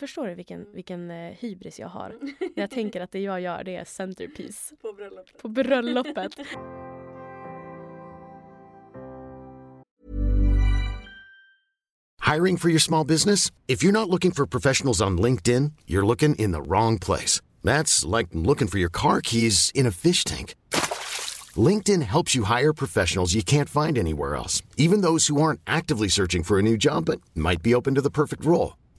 Förstår du vilken, vilken eh, hybris jag har? När jag tänker att det jag gör det är centerpiece. På bröllopet. På bröllopet. Hiring for your small business? If you're not looking for professionals on LinkedIn, you're looking in the wrong place. That's like looking for your car keys in a fish tank. LinkedIn helps you hire professionals you can't find anywhere else, even those who aren't actively searching for a new job but might be open to the perfect role.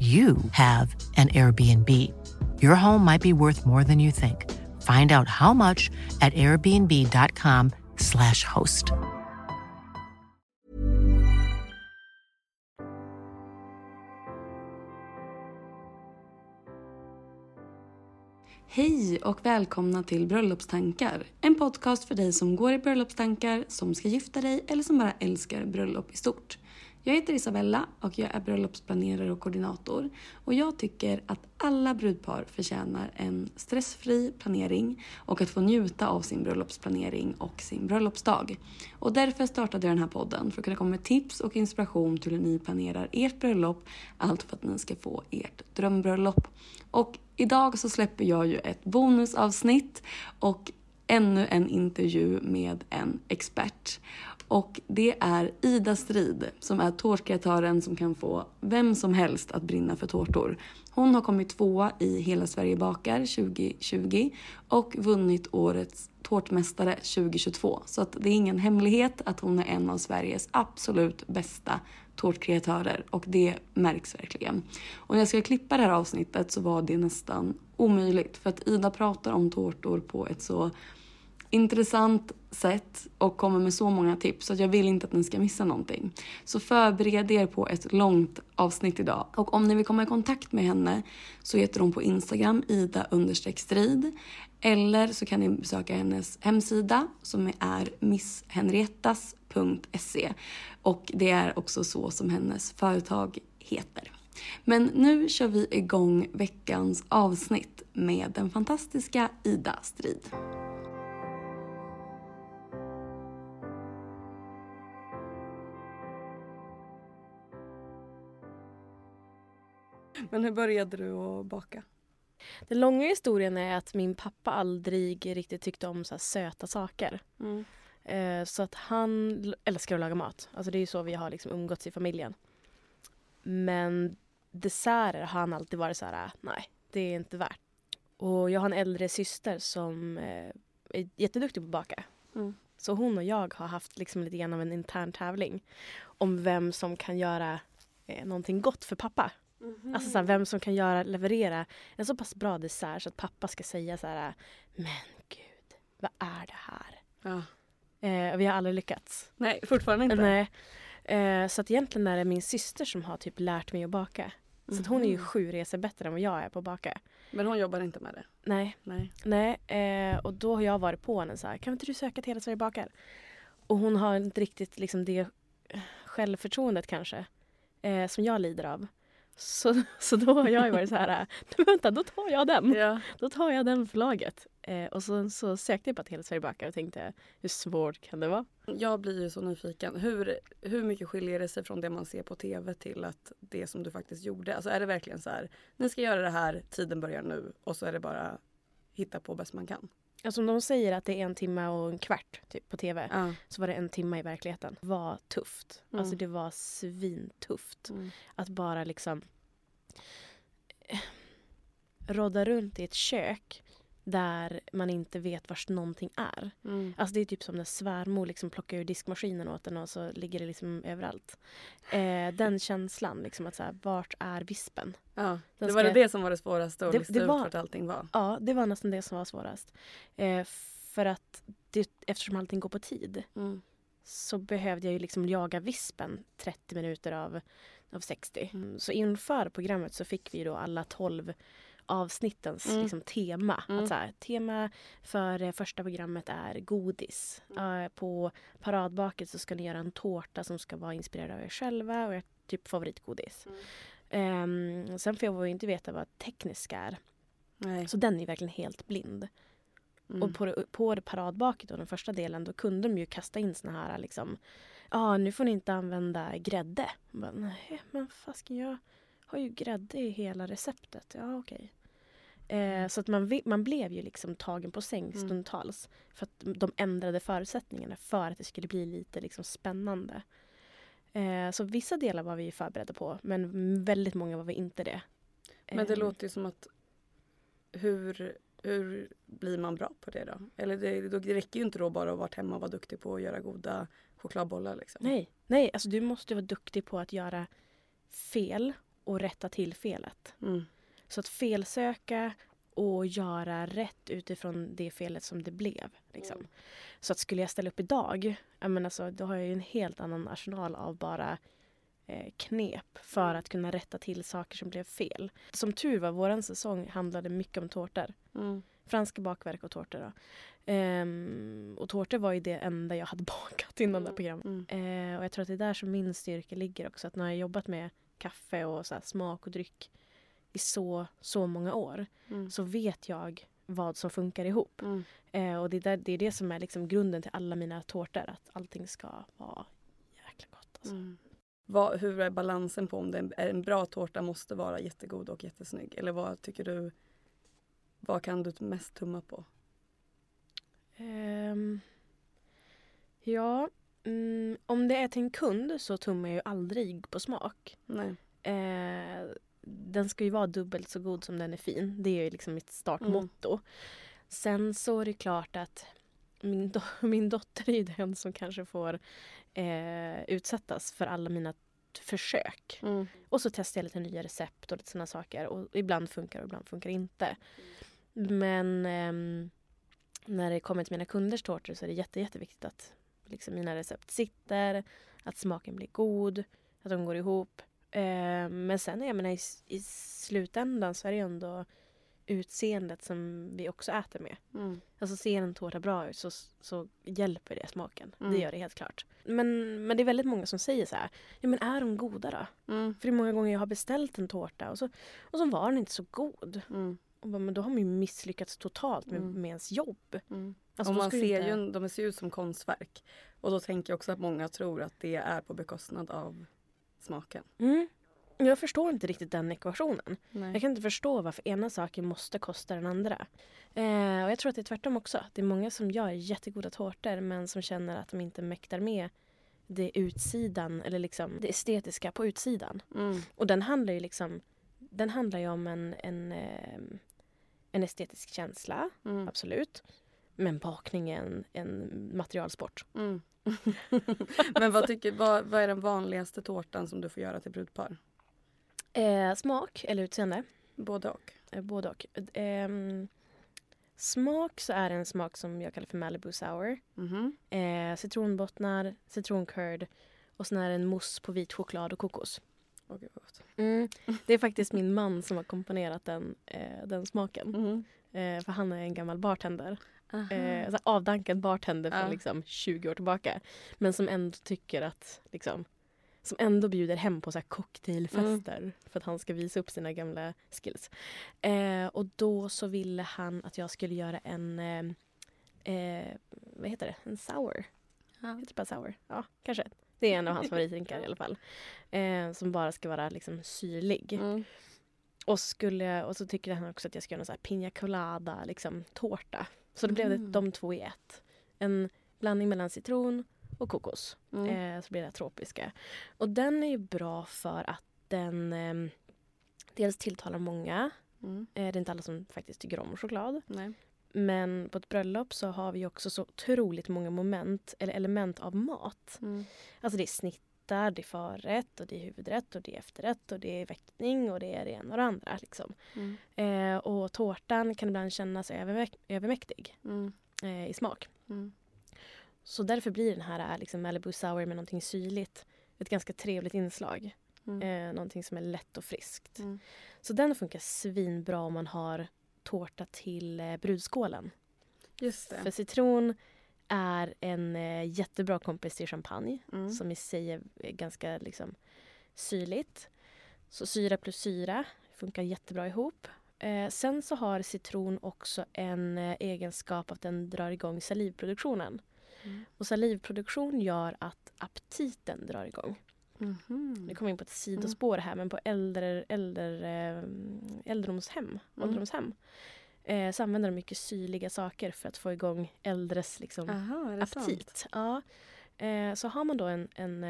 you have an Airbnb. Your home might be worth more than you think. Find out how much at airbnb.com/slash host. Hej och välkomna till Bröllopstankar. En podcast för dig som går i bröllopstankar, som ska gifta dig eller som bara älskar bröllop i stort. Jag heter Isabella och jag är bröllopsplanerare och koordinator. Och jag tycker att alla brudpar förtjänar en stressfri planering och att få njuta av sin bröllopsplanering och sin bröllopsdag. Och därför startade jag den här podden för att kunna komma med tips och inspiration till hur ni planerar ert bröllop. Allt för att ni ska få ert drömbröllop. Och idag så släpper jag ju ett bonusavsnitt och ännu en intervju med en expert. Och det är Ida Strid som är tårtkreatören som kan få vem som helst att brinna för tårtor. Hon har kommit tvåa i Hela Sverige bakar 2020 och vunnit årets tårtmästare 2022. Så att det är ingen hemlighet att hon är en av Sveriges absolut bästa tårtkreatörer och det märks verkligen. Och när jag skulle klippa det här avsnittet så var det nästan omöjligt för att Ida pratar om tårtor på ett så intressant sätt och kommer med så många tips så att jag vill inte att ni ska missa någonting. Så förbered er på ett långt avsnitt idag. Och om ni vill komma i kontakt med henne så heter hon på Instagram ida strid eller så kan ni besöka hennes hemsida som är misshenriettas.se och det är också så som hennes företag heter. Men nu kör vi igång veckans avsnitt med den fantastiska Ida Strid. Men hur började du att baka? Den långa historien är att min pappa aldrig riktigt tyckte om så söta saker. Mm. Eh, så att han älskar att laga mat. Alltså det är så vi har liksom umgåtts i familjen. Men desserter har han alltid varit så här, nej, det är inte värt. Och jag har en äldre syster som eh, är jätteduktig på att baka. Mm. Så hon och jag har haft liksom lite grann av en intern tävling om vem som kan göra eh, någonting gott för pappa. Mm. Alltså så här, vem som kan göra, leverera en så pass bra dessert så att pappa ska säga så här Men gud, vad är det här? Ja. Eh, vi har aldrig lyckats. Nej, fortfarande inte. Nej. Eh, så att egentligen är det min syster som har typ lärt mig att baka. Så att hon är ju Mhm. sju resor bättre än vad jag är på att baka. Men hon jobbar inte med det? Nej, Nej. nej. Eh, och då har jag varit på henne så här, kan inte du söka till Hela Sverige bakar? Och hon har inte riktigt liksom det självförtroendet kanske eh, som jag lider av. Så, så då har jag varit så här, "Nej, vänta då tar jag den. Ja. Då tar jag den förlaget. Eh, och så, så sökte jag på att hela Sverige bakar och tänkte hur svårt kan det vara? Jag blir ju så nyfiken. Hur, hur mycket skiljer det sig från det man ser på tv till att det som du faktiskt gjorde? Alltså är det verkligen så här, ni ska göra det här, tiden börjar nu och så är det bara hitta på bäst man kan? Alltså om de säger att det är en timme och en kvart typ, på tv Ja. så var det en timme i verkligheten. Det var tufft. Mm. Alltså det var svintufft. Mm. Att bara liksom eh, rodda runt i ett kök där man inte vet vars någonting är. Mm. Alltså det är typ som när svärmor liksom plockar ur diskmaskinen åt en och så ligger det liksom överallt. Eh, den känslan, liksom att så här, vart är vispen? Ja. Den Det var det det som var det svåraste att Det- lista det ut var- vart allting var? Ja, det var nästan det som var svårast. Eh, för att det, eftersom allting går på tid Mm. så behövde jag ju liksom jaga vispen 30 minuter av, av 60. Mm. Så inför programmet så fick vi då alla 12 avsnittens Mm. liksom, tema. Mm. Att så här, tema för eh, första programmet är godis. Mm. Eh, på paradbaket så ska ni göra en tårta som ska vara inspirerad av er själva och ert typ favoritgodis. Mm. Ehm, sen får jag ju inte veta vad tekniska är. Nej. Så den är verkligen helt blind. Mm. Och på, det- på det paradbaket och den första delen då kunde de ju kasta in såna här liksom Ja nu får ni inte använda grädde. Bara, Nej men fasken jag har ju grädde i hela receptet. Ja okej. Eh, så att man, man blev ju liksom tagen på säng Mm. stundtals. För att de ändrade förutsättningarna för att det skulle bli lite liksom spännande. Eh, så vissa delar var vi ju förberedda på men väldigt många var vi inte det. Men det Eh, låter ju som att hur, hur blir man bra på det då? Eller det, det räcker ju inte då bara att vara hemma och vara duktig på att göra goda chokladbollar liksom. Nej, nej alltså du måste vara duktig på att göra fel och rätta till felet. Mm. Så att felsöka och göra rätt utifrån det felet som det blev. Liksom. Så att skulle jag ställa upp idag, jag så, då har jag ju en helt annan arsenal av bara eh, knep för att kunna rätta till saker som blev fel. Som tur var, vår säsong handlade mycket om tårtor. Mm. Franska bakverk och tårtor. Då. Ehm, och tårtor var ju det enda jag hade bakat innan det här programmet. Mm. Eh, och jag tror att det är där som min styrka ligger också. Att när jag jobbat med kaffe och så smak och dryck i så, så många år Mm. så vet jag vad som funkar ihop. Mm. Eh, och det är, där, det är det som är liksom grunden till alla mina tårtor. Att allting ska vara jäkla gott. Alltså. Mm. Vad, hur är balansen på om det är en bra tårta måste vara jättegod och jättesnygg? Eller vad tycker du, vad kan du mest tumma på? Ehm, ja, mm, om det är till en kund så tummar jag ju aldrig på smak. Nej. Eh, den ska ju vara dubbelt så god som den är fin. Det är ju liksom mitt startmotto. Sen så är det klart att min, do- min dotter är ju den som kanske får eh, utsättas för alla mina försök. Mm. Och så testar jag lite nya recept och lite såna saker. Och ibland funkar och ibland funkar inte. Men ehm, när det kommer till mina kunders tårtor så är det jätte, jätteviktigt att liksom, mina recept sitter, att smaken blir god, att de går ihop. Eh, men sen jag menar, i, i slutändan så är det ju ändå utseendet som vi också äter med. Mm. Alltså ser en tårta bra ut så, så hjälper det smaken. Mm. Det gör det helt klart. Men, men det är väldigt många som säger så här, ja men är de goda då? Mm. För det är många gånger jag har beställt en tårta och så, och så var den inte så god. Mm. Och bara, men då har man ju misslyckats totalt med, Mm. med ens jobb. Alltså, och man ser inte- ju, de ser ut som konstverk. Och då tänker jag också att många tror att det är på bekostnad av smaken. Mm. Jag förstår inte riktigt den ekvationen. Nej. Jag kan inte förstå varför ena saken måste kosta den andra. Eh, och jag tror att det är tvärtom också. Det är många som gör jättegoda tårtor men som känner att de inte mäktar med det utsidan eller liksom det estetiska på utsidan. Mm. Och den handlar ju liksom den handlar ju om en, en, eh, en estetisk känsla, Mm. absolut. Men bakning är en, en materialsport. Mm. Men vad, tycker, vad, vad är den vanligaste tårtan som du får göra till brudpar? Eh, smak eller utseende? Både och. Eh, både och. Ehm, smak så är det en smak som jag kallar för Malibu Sour. Mhm. Eh, citronbottnar, citroncurd och sen är det en mousse på vit choklad och kokos. Gott. Mm. Det är faktiskt min man som har komponerat den, eh, den smaken. Mhm. Eh, för han är en gammal bartender. Eh, så avdankad bartender från Ja. liksom 20 år tillbaka. Men som ändå tycker att liksom, som ändå bjuder hem på så cocktailfester för att han ska visa upp sina gamla skills. Eh, och då så ville han att jag skulle göra en, eh, eh, vad heter det, en sour. Ja. Heter det bara sour? Ja, kanske. Det är en av hans favoritdrinkar i alla fall. Eh, som bara ska vara liksom syrlig. Mm. Och, skulle, och så tycker han också att jag ska göra en piña colada, liksom tårta. Så då blev det Mm. de två i ett. En blandning mellan citron och kokos. Mm. Eh, så blir det tropiska. Och den är ju bra för att den eh, dels tilltalar många. Mm. Eh, det är inte alla som faktiskt tycker om choklad. Nej. Men på ett bröllop så har vi också så otroligt många moment eller element av mat. Mm. Alltså det är snittar, det är förrätt och det är huvudrätt och det är efterrätt och det är väckning och det är det ena och det andra. Liksom. Mm. Eh, och tårtan kan ibland kännas övermäk- övermäktig Mm. eh, i smak. Mm. Så därför blir den här liksom Malibu Sour med någonting syrligt ett ganska trevligt inslag. Mm. Eh, någonting som är lätt och friskt. Mm. Så den funkar svinbra om man har tårta till eh, brudskålen. För citron är en eh, jättebra kompis till champagne Mm. som i sig är ganska liksom, syrligt. Så syra plus syra funkar jättebra ihop. Eh, sen så har citron också en eh, egenskap att den drar igång salivproduktionen. Mm. Och salivproduktion gör att aptiten drar igång. Mhm. Nu kommer vi in på ett sidospår här men på äldre, äldre, eh, äldreomshem, Mm. ålderdomshem eh, så använder de mycket syrliga saker för att få igång äldres liksom, Aha, det sant? aptit. Ja. Eh, så har man då en, en,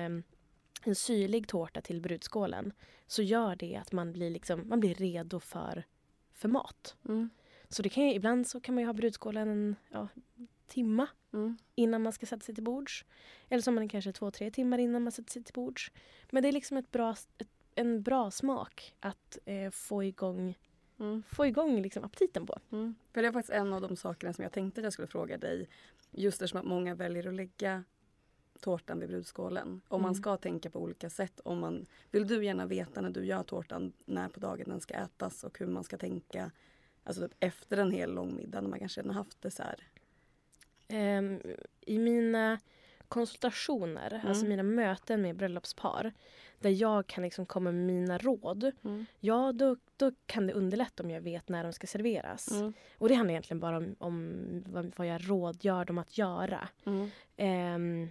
en syrlig tårta till brudskålen så gör det att man blir, liksom, man blir redo för, för mat. Mm. Så det kan ju, ibland så kan man ju ha brudskålen en ja, timma Mm. innan man ska sätta sig till bords. Eller så har man kanske två, tre timmar innan man sätter sig till bords. Men det är liksom ett bra, ett, en bra smak att eh, få igång, Mm. få igång liksom aptiten på. Mm. För det är faktiskt en av de sakerna som jag tänkte att jag skulle fråga dig. Just eftersom att många väljer att lägga tårtan vid brudskålen. Om man Mm. ska tänka på olika sätt. Om man, vill du gärna veta när du gör tårtan när på dagen den ska ätas och hur man ska tänka alltså typ efter en hel lång middag när man kanske redan haft dessert? Ehm, I mina konsultationer, Mm. alltså mina möten med bröllopspar där jag kan liksom komma med mina råd, Mm. ja då, då kan det underlätta om jag vet när de ska serveras. Mm. Och det handlar egentligen bara om, om vad, vad jag rådgör dem att göra. Ehm,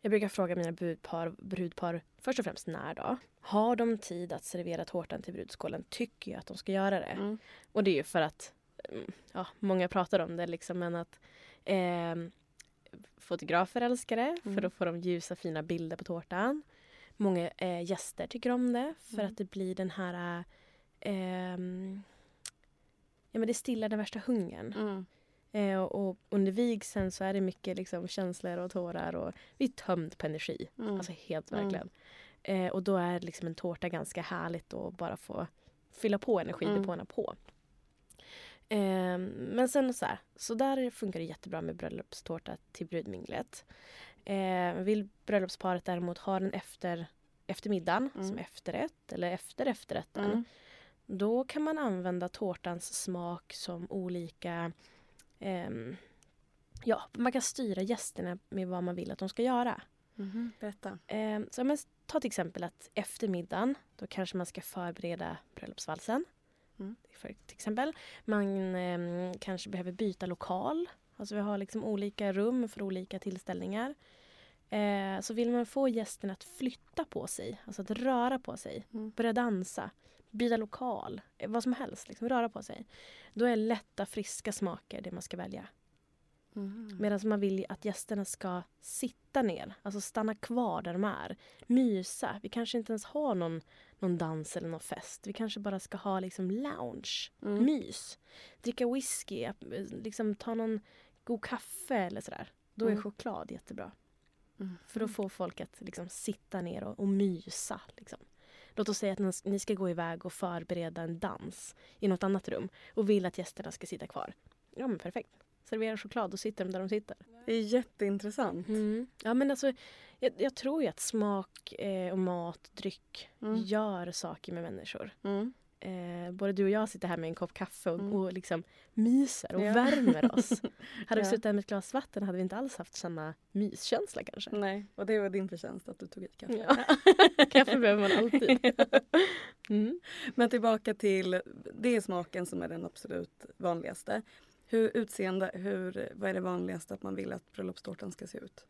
jag brukar fråga mina brudpar, brudpar först och främst när då. Har de tid att servera tårtan till brudskålen tycker jag att de ska göra det. Mm. Och det är ju för att, mm, ja, många pratar om det liksom, men att ehm, fotografer älskar det för Mm. då får de ljusa fina bilder på tårtan. Många eh, gäster tycker om det för Mm. att det blir den här ehm, Ja men det stillar den värsta hungern. Mm. Eh, och, under vigseln så är det mycket liksom, känslor och tårar och vi är tömd på energi. Mm. Alltså helt Mm. verkligen. Eh, och då är liksom en tårta ganska härligt att bara få fylla på energidepåerna på. Eh, men sen så här, så där funkar det jättebra med bröllopstårta till brudminglet. Eh, vill bröllopsparet däremot ha den efter eftermiddagen Mm. som efterrätt eller efter efterrätten Mm. då kan man använda tårtans smak som olika... ehm, ja, man kan styra gästerna med vad man vill att de ska göra. Mhm. Berätta. Ehm, så men, ta till exempel att efter middagen då kanske man ska förbereda bröllopsvalsen. Mm. För till exempel. Man ehm, kanske behöver byta lokal. Alltså vi har liksom olika rum för olika tillställningar. Eh, så vill man få gästerna att flytta på sig, alltså att röra på sig, Mm. börja dansa, byta lokal, eh, vad som helst, liksom, röra på sig. Då är lätta, friska smaker det man ska välja. Mhm. Medan man vill att gästerna ska sitta ner, alltså stanna kvar där de är. Mysa. Vi kanske inte ens har någon, någon dans eller någon fest. Vi kanske bara ska ha liksom lounge, Mm. mys. Dricka whisky, eh, liksom ta någon god kaffe eller sådär. Då är Mm. choklad jättebra. Mm. För då får folk att liksom sitta ner och, och mysa. Liksom. Låt oss säga att ni- ni ska gå iväg och förbereda en dans i något annat rum och vill att gästerna ska sitta kvar. Ja men perfekt. Servera choklad, då sitter de där de sitter. Det är jätteintressant. Mm. Ja men alltså, jag, jag tror ju att smak eh, och mat, dryck Mm. gör saker med människor. Mm. eh, både du och jag sitter här med en kopp kaffe och, Mm. och liksom myser och Ja. värmer oss. hade vi suttit här med ett glas vatten hade vi inte alls haft samma myskänsla kanske. Nej, och det var din förtjänst att du tog i kaffe. Ja. Kaffe behöver man alltid. Mm. Men tillbaka till, det är smaken som är den absolut vanligaste. Hur utseende, hur, vad är det vanligaste att man vill att bröllopstårtan ska se ut?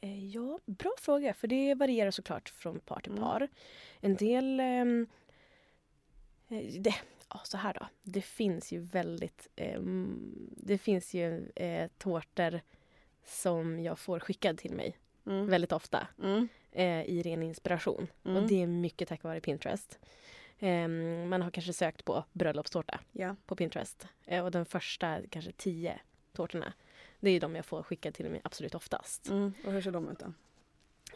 Eh, Ja, bra fråga. För det varierar såklart från par till Mm. par. En del... ehm, eh, det, ja, så här då. Det finns ju väldigt... ehm, det finns ju eh, tårtor som jag får skickad till mig Mm. väldigt ofta Mm. eh, i ren inspiration. Mm. Och det är mycket tack vare Pinterest. Ehm, man har kanske sökt på bröllopstårta Ja. på Pinterest. Eh, och den första, kanske tio tårtorna, det är de jag får skickad till mig absolut oftast. Mm. Och hur ser de ut då?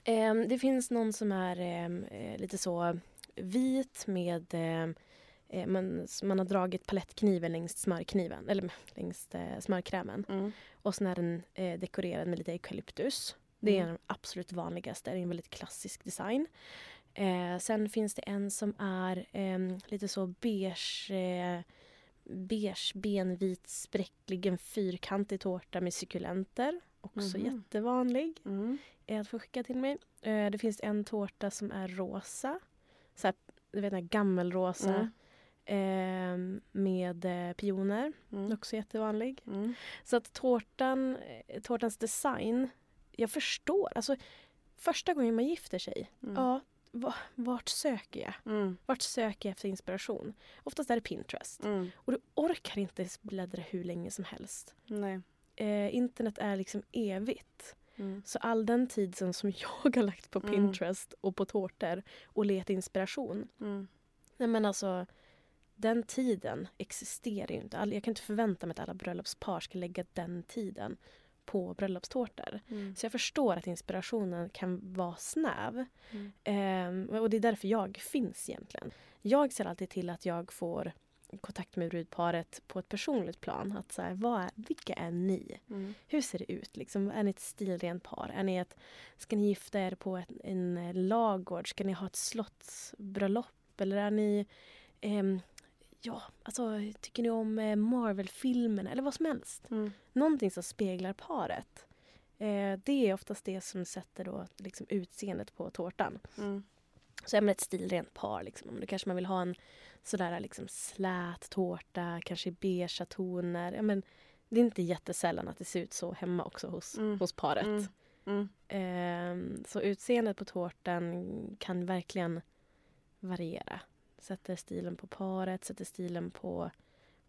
Ehm, det finns någon som är ehm, eh, lite så vit med eh, man, man har dragit palettkniven längs smörkniven, eller längs smörkrämen. Mm. Och sen är den dekorerad med lite eukalyptus. Det är Mm. den absolut vanligaste, det är en väldigt klassisk design. Eh, sen finns det en som är ehm, lite så beige, eh, beige benvit spräcklig, en fyrkantig tårta med sukulenter. Också Mhm. jättevanlig Mm. är att få skicka till mig. Eh, det finns en tårta som är rosa. Så här, du vet den här gammelrosa. Mm. Eh, med eh, pioner. Mm. Också jättevanlig. Mm. Så att tårtan, eh, tårtans design, jag förstår. Alltså, första gången man gifter sig, Mm. ja, vart söker jag? Mm. Vart söker jag efter inspiration? Oftast är det Pinterest. Mm. Och du orkar inte bläddra hur länge som helst. Eh, internet är liksom evigt. Mm. Så all den tid som, som jag har lagt på Mm. Pinterest och på tårtor och letat inspiration. Mm. Nej men alltså, den tiden existerar ju inte. Jag kan inte förvänta mig att alla bröllopspar ska lägga den tiden på bröllopstårtor. Mm. Så jag förstår att inspirationen kan vara snäv. Mm. Ehm, och det är därför jag finns egentligen. Jag ser alltid till att jag får kontakt med brudparet på ett personligt plan. Att så här, vad är, vilka är ni? Mm. Hur ser det ut? Liksom, är ni ett stilrent par? Är ni ett, ska ni gifta er på ett, en eh, lagård? Ska ni ha ett slottsbröllop? Eller är ni... ehm, ja, alltså, tycker ni om eh, Marvel-filmerna? Eller vad som helst. Mm. Någonting som speglar paret. Eh, det är oftast det som sätter då, liksom, utseendet på tårtan. Mm. Så är man ett stilrent par. Liksom. Då kanske man vill ha en sådär liksom slät tårta, kanske beigea toner. Ja, men, det är inte jättesällan att det ser ut så hemma också hos, Mm. hos paret. Mm. Ehm, så utseendet på tårtan kan verkligen variera. Sätter stilen på paret, sätter stilen på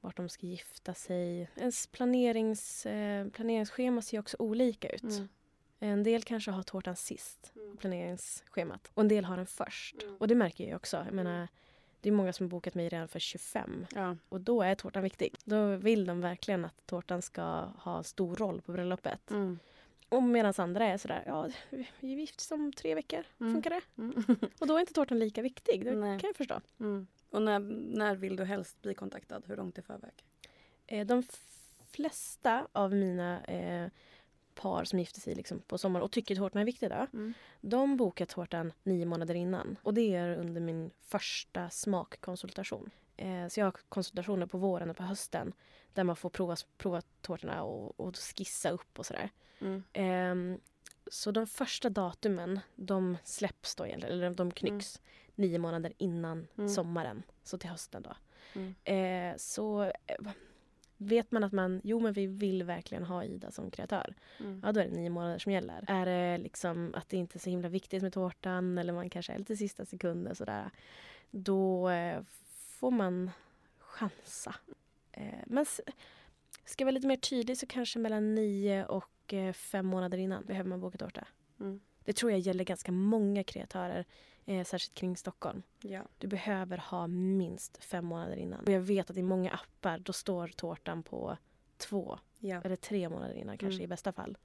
vart de ska gifta sig. Ens planerings, eh, planeringsschema ser också olika ut. Mm. En del kanske har tårtan sist Mm. på planeringsschemat och en del har den först. Mm. Och det märker jag också. Jag menar, det är många som har bokat mig redan för 25 Ja. och då är tårtan viktig. Då vill de verkligen att tårtan ska ha stor roll på bröllopet. Och medan andra är sådär, ja vi är gift om tre veckor, Mm. funkar det? Mm. Och då är inte tårtan lika viktig, det Nej. kan jag förstå. Mm. Och när, när vill du helst bli kontaktad? Hur långt i förväg? Eh, de flesta av mina eh, par som gifter sig liksom på sommaren och tycker tårtan är viktig då, Mm. de bokar tårtan nio månader innan. Och det är under min första smakkonsultation. Eh, så jag har konsultationer på våren och på hösten där man får prova, prova tårtorna och, och skissa upp och sådär. Mm. Ehm, så de första datumen, de släpps då, egentligen, eller de knycks nio månader innan Mm. sommaren. Så till hösten då. Mm. Eh, så eh, vet man att man, jo men vi vill verkligen ha Ida som kreatör. Mm. Ja då är det nio månader som gäller. Är det liksom att det inte är så himla viktigt med tårtan eller man kanske är lite sista sekunden sådär. Då får man chansa. Eh, men ska jag vara lite mer tydlig så kanske mellan nio och eh, fem månader innan behöver man boka tårta. Mm. Det tror jag gäller ganska många kreatörer, eh, särskilt kring Stockholm. Ja. Du behöver ha minst fem månader innan. Och jag vet att i många appar då står tårtan på två Ja. eller tre månader innan kanske Mm. i bästa fall.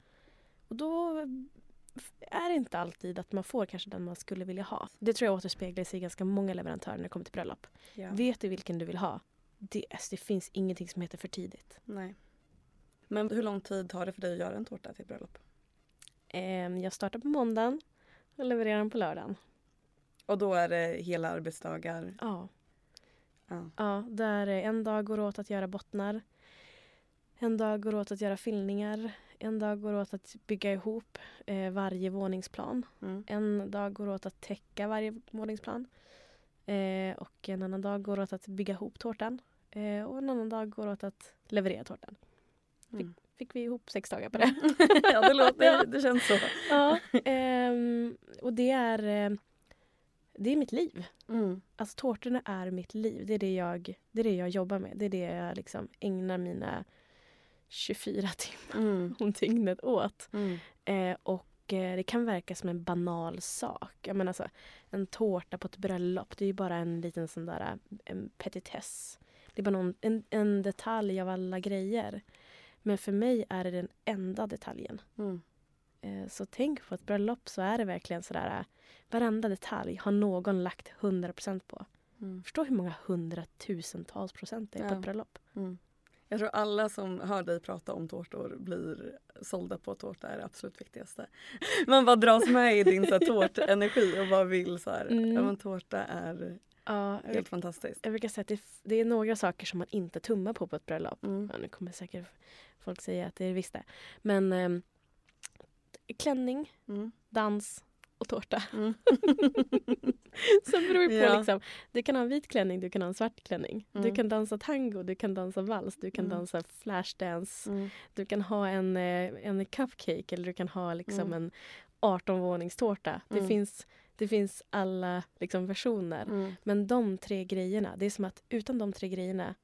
Och då är det inte alltid att man får kanske den man skulle vilja ha. Det tror jag återspeglar sig i ganska många leverantörer när det kommer till bröllop. ja. Vet du vilken du vill ha? Det, alltså, det finns ingenting som heter för tidigt. Nej. Men hur lång tid tar det för dig att göra en tårta till bröllop? Ehm, jag startar på måndagen och levererar den på lördagen. Och då är det hela arbetsdagar? Ja. Ja. Ja, där eh, en dag går åt att göra bottnar. En dag går åt att göra fyllningar. En dag går åt att bygga ihop eh, varje våningsplan. Mm. En dag går åt att täcka varje våningsplan. Eh, och en annan dag går åt att bygga ihop tårtan. Eh, och en annan dag går åt att leverera tårtan. Fick, Mm. fick vi ihop sex dagar på det. ja, det, låter, det känns så. ja, ehm, och det är, eh, det är mitt liv. Mm. Alltså tårtorna är mitt liv. Det är det jag, det är det jag jobbar med. Det är det jag liksom ägnar mina 24 timmar Mm. om dygnet åt. Mm. Eh, och eh, det kan verka som en banal sak. Jag menar alltså, en tårta på ett bröllop, det är ju bara en liten sån där eh, en petitess. Det är bara någon, en, en detalj av alla grejer. Men för mig är det den enda detaljen. Mm. Eh, så tänk på ett bröllop så är det verkligen sådär eh, varenda detalj har någon lagt 100% på. Mm. Förstå hur många hundratusentals procent det är på Ja. ett bröllop. Jag tror alla som hör dig prata om tårtor blir sålda på tårta är det absolut viktigaste. Man bara dras med i din så här, tårtenergi och bara vill så här, Mm. ja men tårta är Ja, jag, helt fantastiskt. jag brukar säga att det, det är några saker som man inte tummar på på ett bröllop. Mm. Ja, nu kommer säkert folk säga att det är visst det. Men ehm, klänning, Mm. dans och tårta. Mm. Sen beror det på Ja. liksom. Du kan ha en vit klänning, du kan ha en svart klänning. Du Mm. kan dansa tango, du kan dansa vals, du kan Mm. dansa flashdance. Mm. Du kan ha en, eh, en cupcake eller du kan ha liksom Mm. en 18-våningstårta. Det, Mm. finns, det finns alla liksom, versioner. Mm. Men de tre grejerna, det är som att utan de tre grejerna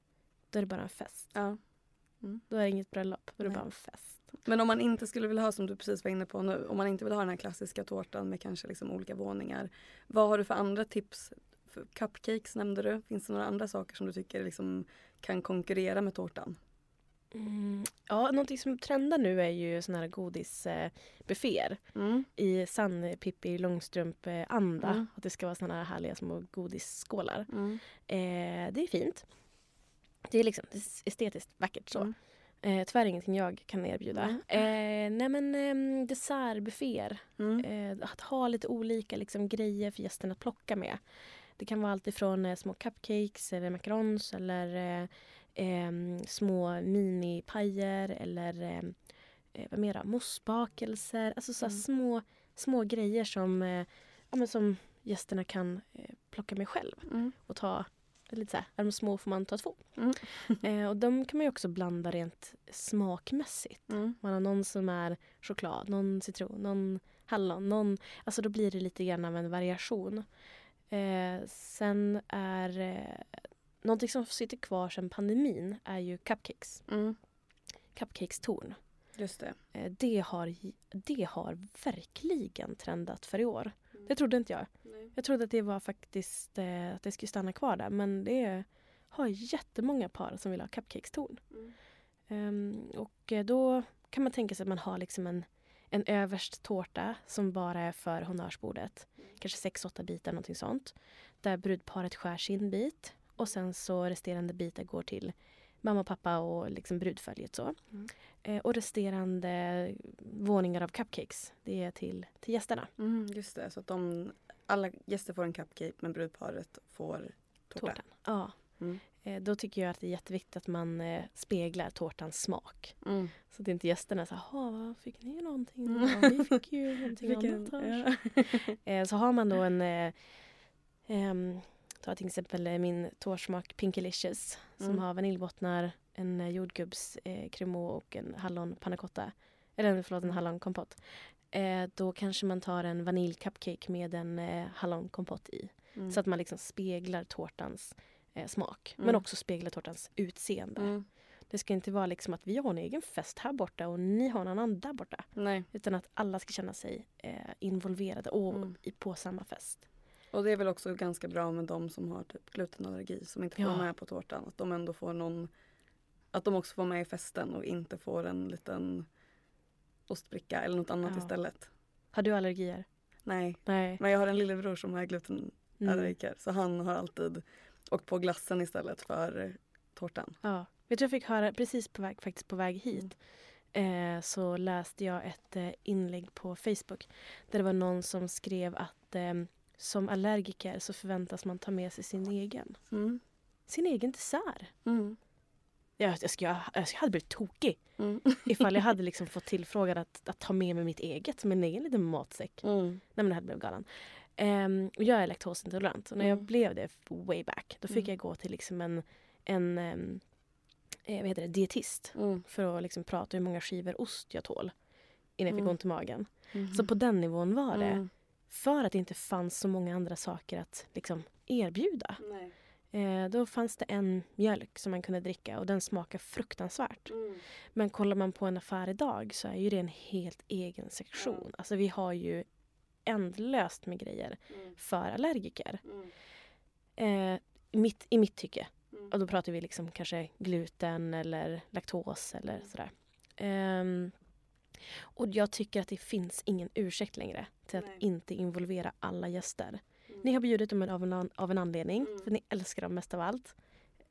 då är det bara en fest. Ja. Då är det inget bröllop, då är det bara en fest. Men om man inte skulle vilja ha som du precis var inne på nu, om man inte vill ha den här klassiska tårtan med kanske liksom olika våningar. Vad har du för andra tips? För cupcakes nämnde du. Finns det några andra saker som du tycker liksom kan konkurrera med tårtan? Mm. Ja, någonting som trendar nu är ju såna här godisbufféer. Mm. I sann Pippi Långstrump-anda. Mm. Att det ska vara såna här härliga små godisskålar. Mm. Eh, det är fint. Det är liksom det är estetiskt vackert så. Eh, tyvärr ingenting jag kan erbjuda. Mm. Eh, nej men eh, dessertbufféer. Mm. Eh, att ha lite olika liksom, grejer för gästerna att plocka med. Det kan vara allt ifrån eh, små cupcakes eller macarons eller eh, em, små minipajer eller eh, eh, vad mer då? Moussbakelser. Alltså så Mm. små, små grejer som, ja, men som gästerna kan plocka med själv Mm. och ta lite så här, är de små får man ta två. Mm. Eh, och de kan man ju också blanda rent smakmässigt. Mm. Man har någon som är choklad, någon citron, någon hallon. Någon, alltså då blir det lite grann av en variation. Eh, sen är eh, någonting som sitter kvar sedan pandemin är ju cupcakes. Mm. Cupcakes-torn. Just det. Eh, det, har, det har verkligen trendat för i år. Det trodde inte jag. Jag trodde att det var faktiskt eh, att det skulle stanna kvar där men det har jättemånga par som vill ha cupcakes-torn. Ehm, och eh, då kan man tänka sig att man har liksom en, en överst tårta som bara är för honnörsbordet. Kanske 6-8 bitar, någonting sånt. Där brudparet skär sin bit och sen så resterande bitar går till mamma, pappa och liksom brudföljet. Så. Mm. Eh, och resterande våningar av cupcakes, det är till, till gästerna. Mm, just det, så att de, alla gäster får en cupcake men brudparet får tårta. Tårtan. Ja. Mm. Eh, då tycker jag att det är jätteviktigt att man eh, speglar tårtans smak. Mm. Så att inte gästerna säger “Jaha, fick ni någonting Mm. idag? Vi fick ju någonting annat en- här.” ja. eh, Så har man då en eh, ehm, Ta till exempel eh, min tårsmak Pinkelicious som Mm. har vaniljbottnar, en eh, jordgubbs eh, cremant och en hallon panna cotta. Eller förlåt, en hallonkompott. Eh, då kanske man tar en vaniljcupcake med en eh, hallonkompott i. Mm. Så att man liksom speglar tårtans eh, smak. Men Mm. också speglar tårtans utseende. Mm. Det ska inte vara liksom att vi har en egen fest här borta och ni har en annan där borta. Nej. Utan att alla ska känna sig eh, involverade och Mm. på samma fest. Och det är väl också ganska bra med de som har typ glutenallergi som inte får Ja. med på tårtan. Att de ändå får någon Att de också får med i festen och inte får en liten ostbricka eller något annat Ja. istället. Har du allergier? Nej, Nej. men jag har en lillebror som är glutenallergiker Mm. så han har alltid åkt på glassen istället för tårtan. Ja. Vet du, jag fick höra precis på väg, faktiskt på väg hit. Eh, så läste jag ett eh, inlägg på Facebook. Där det var någon som skrev att eh, som allergiker så förväntas man ta med sig sin egen. Mm. sin egen dessert. Mm. Jag, jag, jag, jag hade blivit tokig Mm. ifall jag hade liksom fått tillfrågan att, att ta med mig mitt eget som en egen liten matsäck. Mm. Nej men jag hade blivit galen. Ehm, och jag är laktosintolerant och när jag Mm. blev det way back då fick Mm. jag gå till liksom en, en ehm, eh, vad heter det, dietist Mm. för att liksom prata hur många skivor ost jag tål innan jag fick ont i magen. Mhm. Så på den nivån var det. För att det inte fanns så många andra saker att liksom, erbjuda. Eh, då fanns det en mjölk som man kunde dricka och den smakar fruktansvärt. Mm. Men kollar man på en affär idag så är ju det en helt egen sektion. Alltså vi har ju ändlöst med grejer Mm. för allergiker. Mm. Eh, i, mitt, I mitt tycke. Mm. Och då pratar vi liksom kanske gluten eller laktos eller Mm. sådär. Ehm, och jag tycker att det finns ingen ursäkt längre till att Nej. inte involvera alla gäster. Mm. Ni har bjudit dem av en, av en anledning, Mm. för ni älskar dem mest av allt.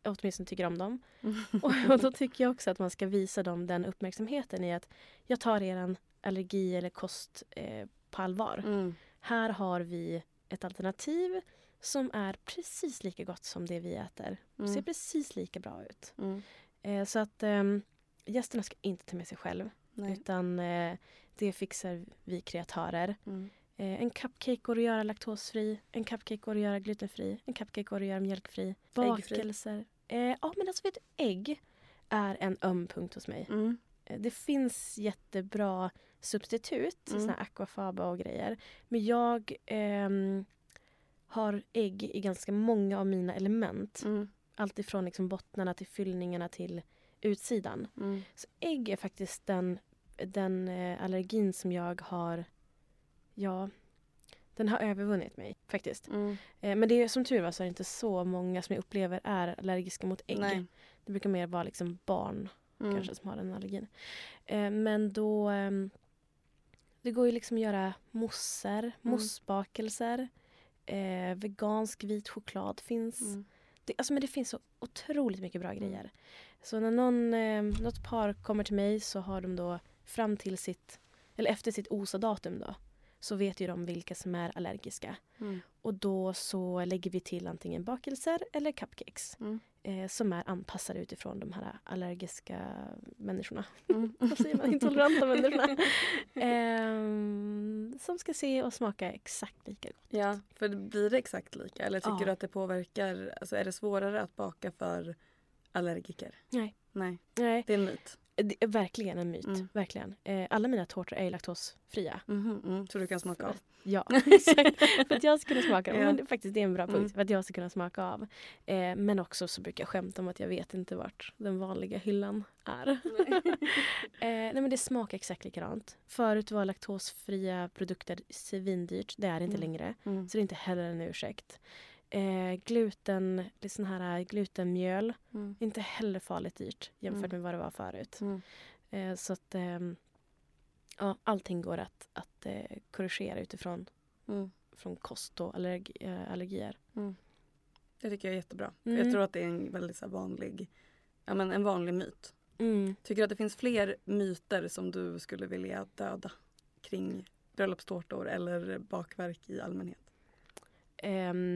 Åtminstone tycker om dem. Mm. Och, och då tycker jag också att man ska visa dem den uppmärksamheten i att jag tar er allergi eller kost eh, på allvar. Mm. Här har vi ett alternativ som är precis lika gott som det vi äter. Och ser Mm. precis lika bra ut. Mm. Eh, så att ehm, gästerna ska inte ta med sig själv. Nej. Utan eh, det fixar vi kreatörer. Mm. Eh, en cupcake går att göra laktosfri. En cupcake går att göra glutenfri. En cupcake går att göra mjölkfri. Äggfri. Bakelser. Eh, ja men alltså vet du, ägg är en öm punkt hos mig. Mm. Eh, Det finns jättebra substitut, Mm. såna här aquafaba och grejer. Men jag ehm, har ägg i ganska många av mina element. Mm. Allt ifrån liksom bottnarna till fyllningarna till utsidan. Mm. Så ägg är faktiskt den, den eh, allergin som jag har... Ja, den har övervunnit mig faktiskt. Mm. Eh, men det är, som tur var så är det inte så många som jag upplever är allergiska mot ägg. Nej. Det brukar mer vara liksom barn Mm. kanske som har den allergin. Eh, men då... ehm, det går ju liksom att göra mousser, Mm. moussbakelser. Eh, vegansk vit choklad finns. Mm. Det, alltså, men det finns så otroligt mycket bra Mm. grejer. Så när någon, eh, något par kommer till mig så har de då fram till sitt, eller efter sitt OSA-datum då, så vet ju de vilka som är allergiska. Mm. Och då så lägger vi till antingen bakelser eller cupcakes Mm. eh, som är anpassade utifrån de här allergiska människorna. Mm. Vad säger man? Intoleranta människorna. Ehm, som ska se och smaka exakt lika gott. Ja, för blir det exakt lika? Eller tycker Ja. du att det påverkar, alltså är det svårare att baka för allergiker? Nej. Nej, Nej, det är en myt. Det är verkligen en myt. Mm. Verkligen. Eh, alla mina tårtor är laktosfria. Mhm, mm. Så du kan smaka av? Ja, exakt. för att jag ska kunna smaka. Ja. Men faktiskt, det är en bra punkt. Mm. För att jag ska kunna smaka av. Eh, men också så brukar jag skämta om att jag vet inte vart den vanliga hyllan är. eh, nej men det smakar exakt likadant. Förut var laktosfria produkter svindyrt. Det är det inte Mm. längre. Mm. Så det är inte heller en ursäkt. Eh, gluten, sån här glutenmjöl. Mm. Inte heller farligt dyrt jämfört Mm. med vad det var förut. Mm. Eh, så att ehm, ja, allting går att, att eh, korrigera utifrån Mm. från kost och allergi, eh, allergier. Det tycker jag är jättebra. Jag tror att det är en väldigt så vanlig, ja, men en vanlig myt. Mm. Tycker du att det finns fler myter som du skulle vilja döda kring bröllopstårtor eller bakverk i allmänhet? Ehm,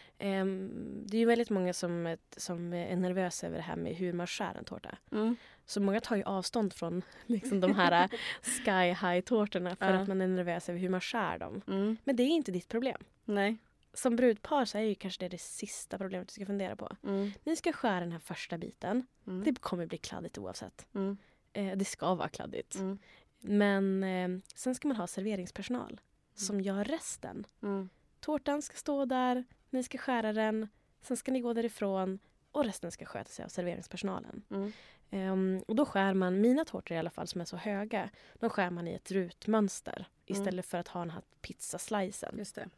Um, det är ju väldigt många som, som är nervösa över det här med hur man skär en tårta. Mm. Så många tar ju avstånd från liksom, de här sky high-tårtorna för Ja. att man är nervös över hur man skär dem. Mm. Men det är inte ditt problem. Nej. Som brudpar så är ju kanske det det sista problemet du ska fundera på. Mm. Ni ska skära den här första biten. Mm. Det kommer bli kladdigt oavsett. Eh, det ska vara kladdigt. Mm. Men eh, sen ska man ha serveringspersonal som gör resten. Tårtan ska stå där, ni ska skära den, sen ska ni gå därifrån och resten ska sköta sig av serveringspersonalen. Mm. Ehm, och då skär man, mina tårtor i alla fall som är så höga, de skär man i ett rutmönster istället för att ha den här pizzaslicen. Just det.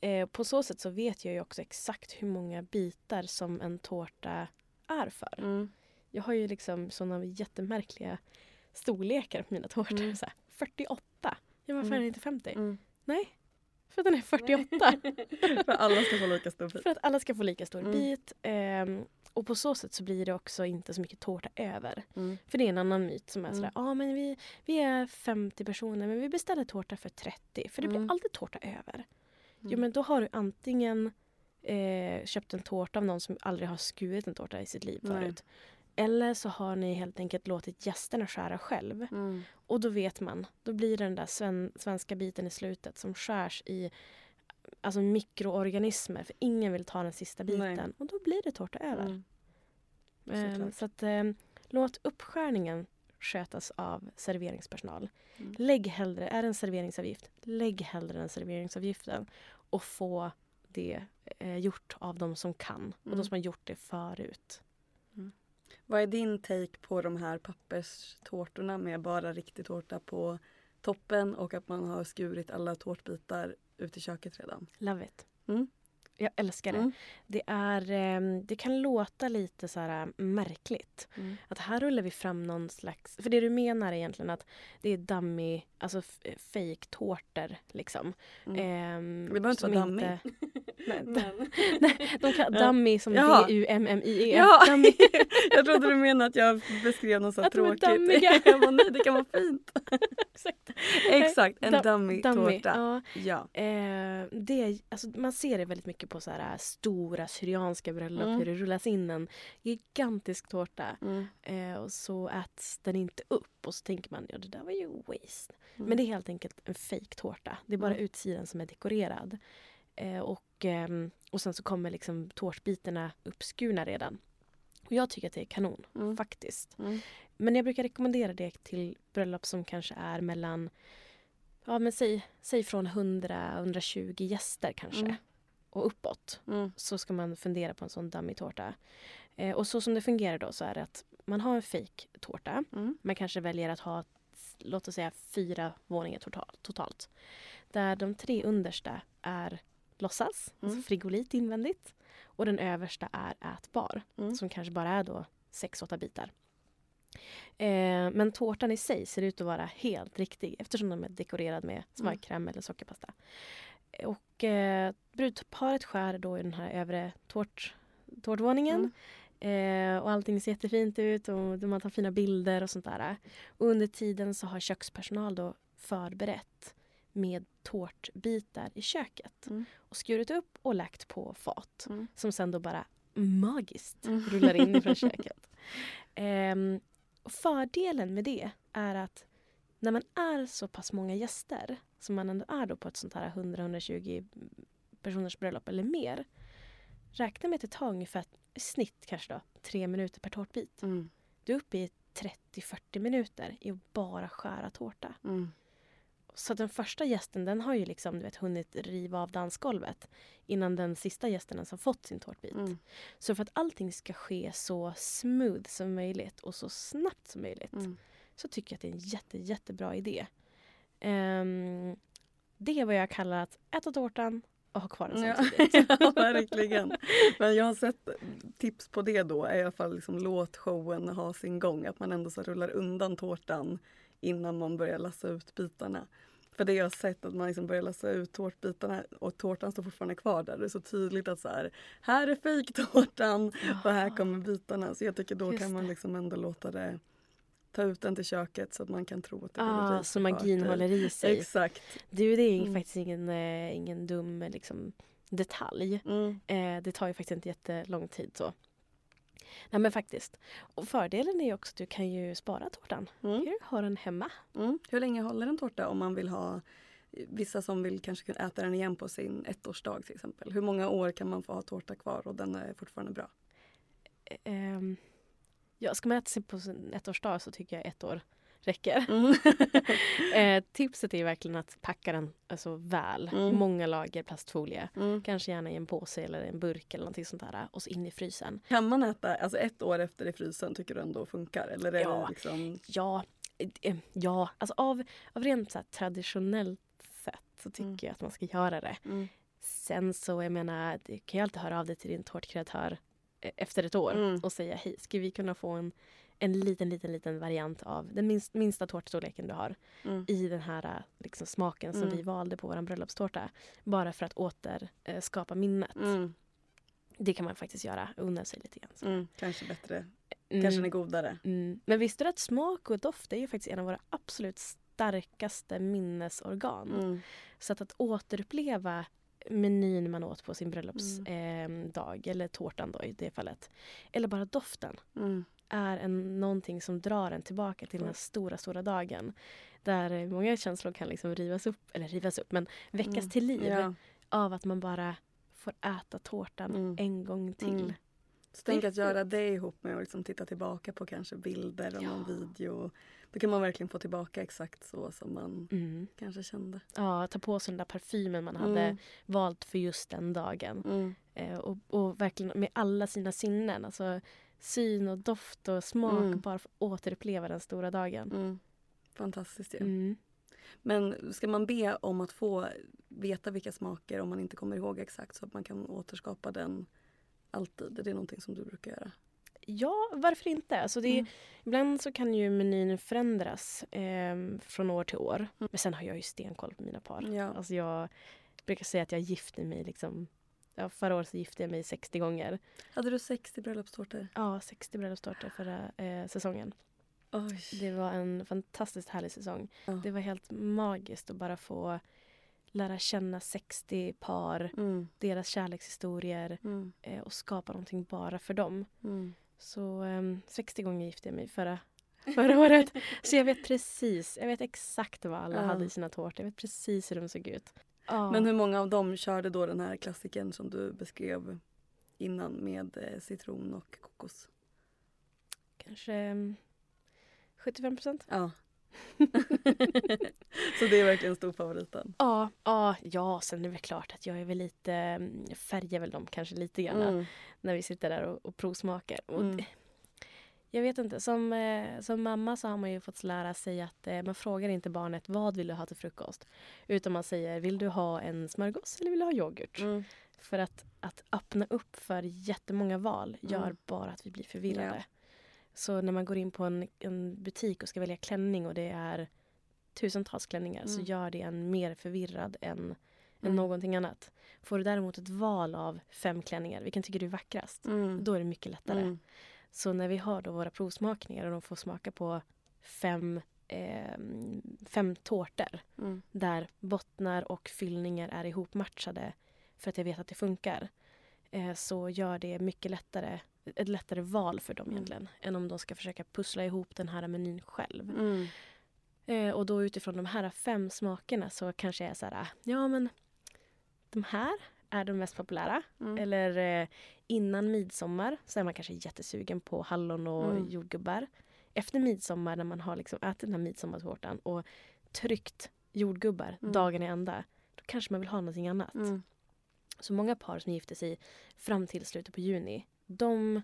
Eh, på så sätt så vet jag ju också exakt hur många bitar som en tårta är för. Mm. Jag har ju liksom såna jättemärkliga storlekar på mina tårtor. Mm. Så här, 48. Ja, varför är Mm. den inte 50? Mm. Nej, för att den är 48. För alla ska få lika stor bit. för att alla ska få lika stor Mm. bit. Ehm, och på så sätt så blir det också inte så mycket tårta över. Mm. För det är en annan myt som är Mm. sådär, ja men vi, vi är 50 personer men vi beställer tårta för 30 för det blir Mm. alltid tårta över. Jo Mm. men då har du antingen eh, köpt en tårta av någon som aldrig har skurit en tårta i sitt liv Nej. Eller så har ni helt enkelt låtit gästerna skära själv. Mm. Och då vet man, då blir det den där sven, svenska biten i slutet som skärs i alltså mikroorganismer för ingen vill ta den sista biten. Nej. Och då blir det tårta över. Mm. Såklart. så att, ehm, låt uppskärningen skötas av serveringspersonal. Mm. Lägg hellre, är det en serveringsavgift, lägg hellre den serveringsavgiften och få det eh, gjort av de som kan och Mm. de som har gjort det förut. Vad är din take på de här papperstårtorna med bara riktig tårta på toppen och att man har skurit alla tårtbitar ut i köket redan? Love it. Mm. Jag älskar det. Mm. Det, är, ehm, det kan låta lite så här äh, märkligt. Mm. Att här rullar vi fram någon slags... För det du menar är egentligen att det är dummy, alltså fake-tårtor liksom. Mm. Ehm, Det behöver inte vara dummy. Men... nej, de kan, dummy som Jaha. D-U-M-M-I-E. Ja, Dummy. jag trodde du menade att jag beskrev något så Att de är tråkigt. jag bara, nej det kan vara fint. Exakt. Exakt, en Dum- dummy. Ja. Ja. Eh, det, alltså, man ser det väldigt mycket på så här, äh, stora syrianska bröllop. Mm. Hur det rullas in en gigantisk tårta. Mm. Eh, och så äts den inte upp och så tänker man ja det där var ju waste. Mm. Men det är helt enkelt en fake tårta. Det är bara Mm. utsidan som är dekorerad. Eh, och, ehm, och sen så kommer liksom tårtbitarna uppskurna redan. Och jag tycker att det är kanon Mm. faktiskt. Mm. Men jag brukar rekommendera det till bröllop som kanske är mellan ja men säg, säg från 100-120 gäster kanske. Mm. Och uppåt Mm. så ska man fundera på en sån dummy-tårta. Eh, och så som det fungerar då så är det att man har en fake-tårta. Mm. Man kanske väljer att ha, låt oss säga fyra våningar totalt. totalt där de tre understa är låtsas, Mm. alltså frigolit invändigt. Och den översta är ätbar, Mm. som kanske bara är då sex, åtta bitar. Eh, men tårtan i sig ser ut att vara helt riktig eftersom den är dekorerad med smörkräm eller sockerpasta. Och eh, brudparet skär då i den här övre tårt, tårtvåningen. Eh, och allting ser jättefint ut och man tar fina bilder och sånt där. Och under tiden så har kökspersonal då förberett med tårtbitar i köket. Mm. Och skurit upp och lagt på fat. Mm. Som sen då bara magiskt Mm. rullar in ifrån köket. Ehm, fördelen med det är att när man är så pass många gäster som man ändå är då på ett sånt här 100-120 personers bröllop eller mer. Räkna med att det tar ungefär i snitt kanske då tre minuter per tårtbit. Mm. Du är uppe i 30-40 minuter i att bara skära tårta. Mm. Så den första gästen den har ju liksom, du vet, hunnit riva av dansgolvet innan den sista gästen ens har fått sin tårtbit. Mm. Så för att allting ska ske så smooth som möjligt och så snabbt som möjligt Mm. så tycker jag att det är en jätte, jättebra idé. Ehm, det är vad jag kallar att äta tårtan och ha kvar den samtidigt. ja, verkligen. Men jag har sett tips på det då. är I alla fall liksom låt showen ha sin gång. Att man ändå så rullar undan tårtan innan man börjar lassa ut bitarna. För det jag har sett att man liksom börjar lassa ut tårtbitarna och tårtan står fortfarande kvar där. Det är så tydligt att så här, här är fejktårtan och här kommer bitarna. Så jag tycker då Just kan man liksom ändå låta det ta ut den till köket så att man kan tro att det Ah, så magin håller i sig. Exakt. Du, det är Mm. faktiskt ingen, eh, ingen dum liksom, detalj. Mm. Eh, det tar ju faktiskt inte jättelång tid så. Nej men faktiskt. Och fördelen är också att du kan ju spara tårtan. Mm. Du har den hemma. Mm. Hur länge håller en tårta om man vill ha Vissa som vill kanske kunna äta den igen på sin ettårsdag till exempel. Hur många år kan man få ha tårta kvar och den är fortfarande bra? Ehm, ja, ska man äta sig på sin ettårsdag så tycker jag ett år räcker. Mm. eh, tipset är verkligen att packa den alltså, väl. Mm. Många lager plastfolie. Mm. Kanske gärna i en påse eller en burk eller någonting sånt där. Och så in i frysen. Kan man äta alltså ett år efter i frysen tycker du ändå funkar? Eller är Ja. det liksom... Ja, eh, ja alltså av, av rent så traditionellt sätt så tycker Mm. jag att man ska göra det. Mm. Sen så, jag menar, du kan ju alltid höra av dig till din tårtkreatör eh, efter ett år Mm. och säga hej, ska vi kunna få en, en liten, liten, liten variant av den minst, minsta tårtstorleken du har Mm. i den här eh, liksom, smaken som Mm. vi valde på vår bröllopstårta. Bara för att åter eh, skapa minnet. Mm. Det kan man faktiskt göra, unna sig lite grann. Mm. Kanske bättre. Mm. Kanske den är godare. Mm. Men visste du att smak och doft är ju faktiskt en av våra absolut starkaste minnesorgan. Så att, att återuppleva menyn man åt på sin bröllopsdag Mm. eh, eller tårtan då i det fallet. Eller bara doften Mm. Är en, någonting som drar en tillbaka till den här stora, stora dagen. Där eh, många känslor kan liksom rivas upp, eller rivas upp, men väckas Mm. till liv Ja. av att man bara får äta tårtan Mm. en gång till. Mm. Så tänk att göra det ihop med att liksom titta tillbaka på kanske bilder och Ja. någon video. Då kan man verkligen få tillbaka exakt så som man Mm. kanske kände. Ja, ta på sig den där parfymen man hade Mm. valt för just den dagen. Mm. Eh, och, och verkligen med alla sina sinnen. Alltså syn och doft och smak. Mm. Bara för att återuppleva den stora dagen. Mm. Fantastiskt ju. Mm. Men ska man be om att få veta vilka smaker om man inte kommer ihåg exakt så att man kan återskapa den alltid? Är det någonting som du brukar göra? Ja, varför inte? Alltså det är, Mm. Ibland så kan ju menyn förändras eh, från år till år. Mm. Men sen har jag ju stenkoll på mina par. Ja. Alltså jag brukar säga att jag gifte mig liksom Ja, förra året så gifte jag mig 60 gånger. Hade du 60 bröllopstårtor? Ja, 60 bröllopstårtor förra eh, säsongen. Oj. Det var en fantastiskt härlig säsong. Ja. Det var helt magiskt att bara få lära känna 60 par, Mm. deras kärlekshistorier Mm. eh, och skapa någonting bara för dem. Mm. Så ehm, 60 gånger gifte jag mig förra, förra året. Så jag vet precis, jag vet exakt vad alla Ja. hade i sina tårtor. Jag vet precis hur de såg ut. Ja. Men hur många av dem körde då den här klassiken som du beskrev innan med eh, citron och kokos? Kanske ehm, 75 procent. Ja. så det är verkligen storfavoriten. Ja, ja, ja, sen är det väl klart att jag är väl lite, mm, färgar väl dem kanske lite grann Mm. när vi sitter där och, och provsmakar. Och Mm. det, jag vet inte, som, eh, som mamma så har man ju fått lära sig att eh, man frågar inte barnet vad vill du ha till frukost. Utan man säger vill du ha en smörgås eller vill du ha yoghurt? Mm. För att, att öppna upp för jättemånga val gör Mm. bara att vi blir förvirrade. Ja. Så när man går in på en, en butik och ska välja klänning och det är tusentals klänningar så Mm. gör det en mer förvirrad än, än Mm. någonting annat. Får du däremot ett val av fem klänningar, vilken tycker du är vackrast? Mm. Då är det mycket lättare. Mm. Så när vi har då våra provsmakningar och de får smaka på fem, eh, fem tårtor Mm. där bottnar och fyllningar är ihopmatchade för att jag vet att det funkar eh, så gör det mycket lättare, ett lättare val för dem Mm. egentligen än om de ska försöka pussla ihop den här menyn själv. Mm. Eh, och då utifrån de här fem smakerna så kanske jag är så här, ah, ja men de här är de mest populära. Mm. Eller eh, innan midsommar så är man kanske jättesugen på hallon och Mm. jordgubbar. Efter midsommar när man har liksom ätit den här midsommartårtan och tryckt jordgubbar Mm. dagen i ända. Då kanske man vill ha någonting annat. Mm. Så många par som gifter sig fram till slutet på juni, de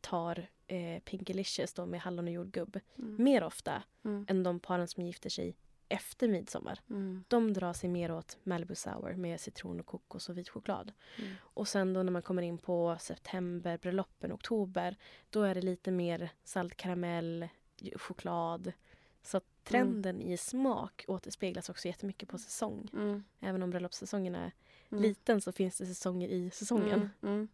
tar eh, Pinkelicious då med hallon och jordgubb Mm. mer ofta Mm. än de paren som gifter sig efter midsommar. Mm. De drar sig mer åt Malibu Sour med citron och kokos och vit choklad. Mm. Och sen då när man kommer in på september, bröllopen, oktober, då är det lite mer saltkaramell, choklad. Så att trenden i smak återspeglas också jättemycket på säsong. Mm. Även om bröllopssäsongen är Mm. liten så finns det säsonger i säsongen. Mm. Mm.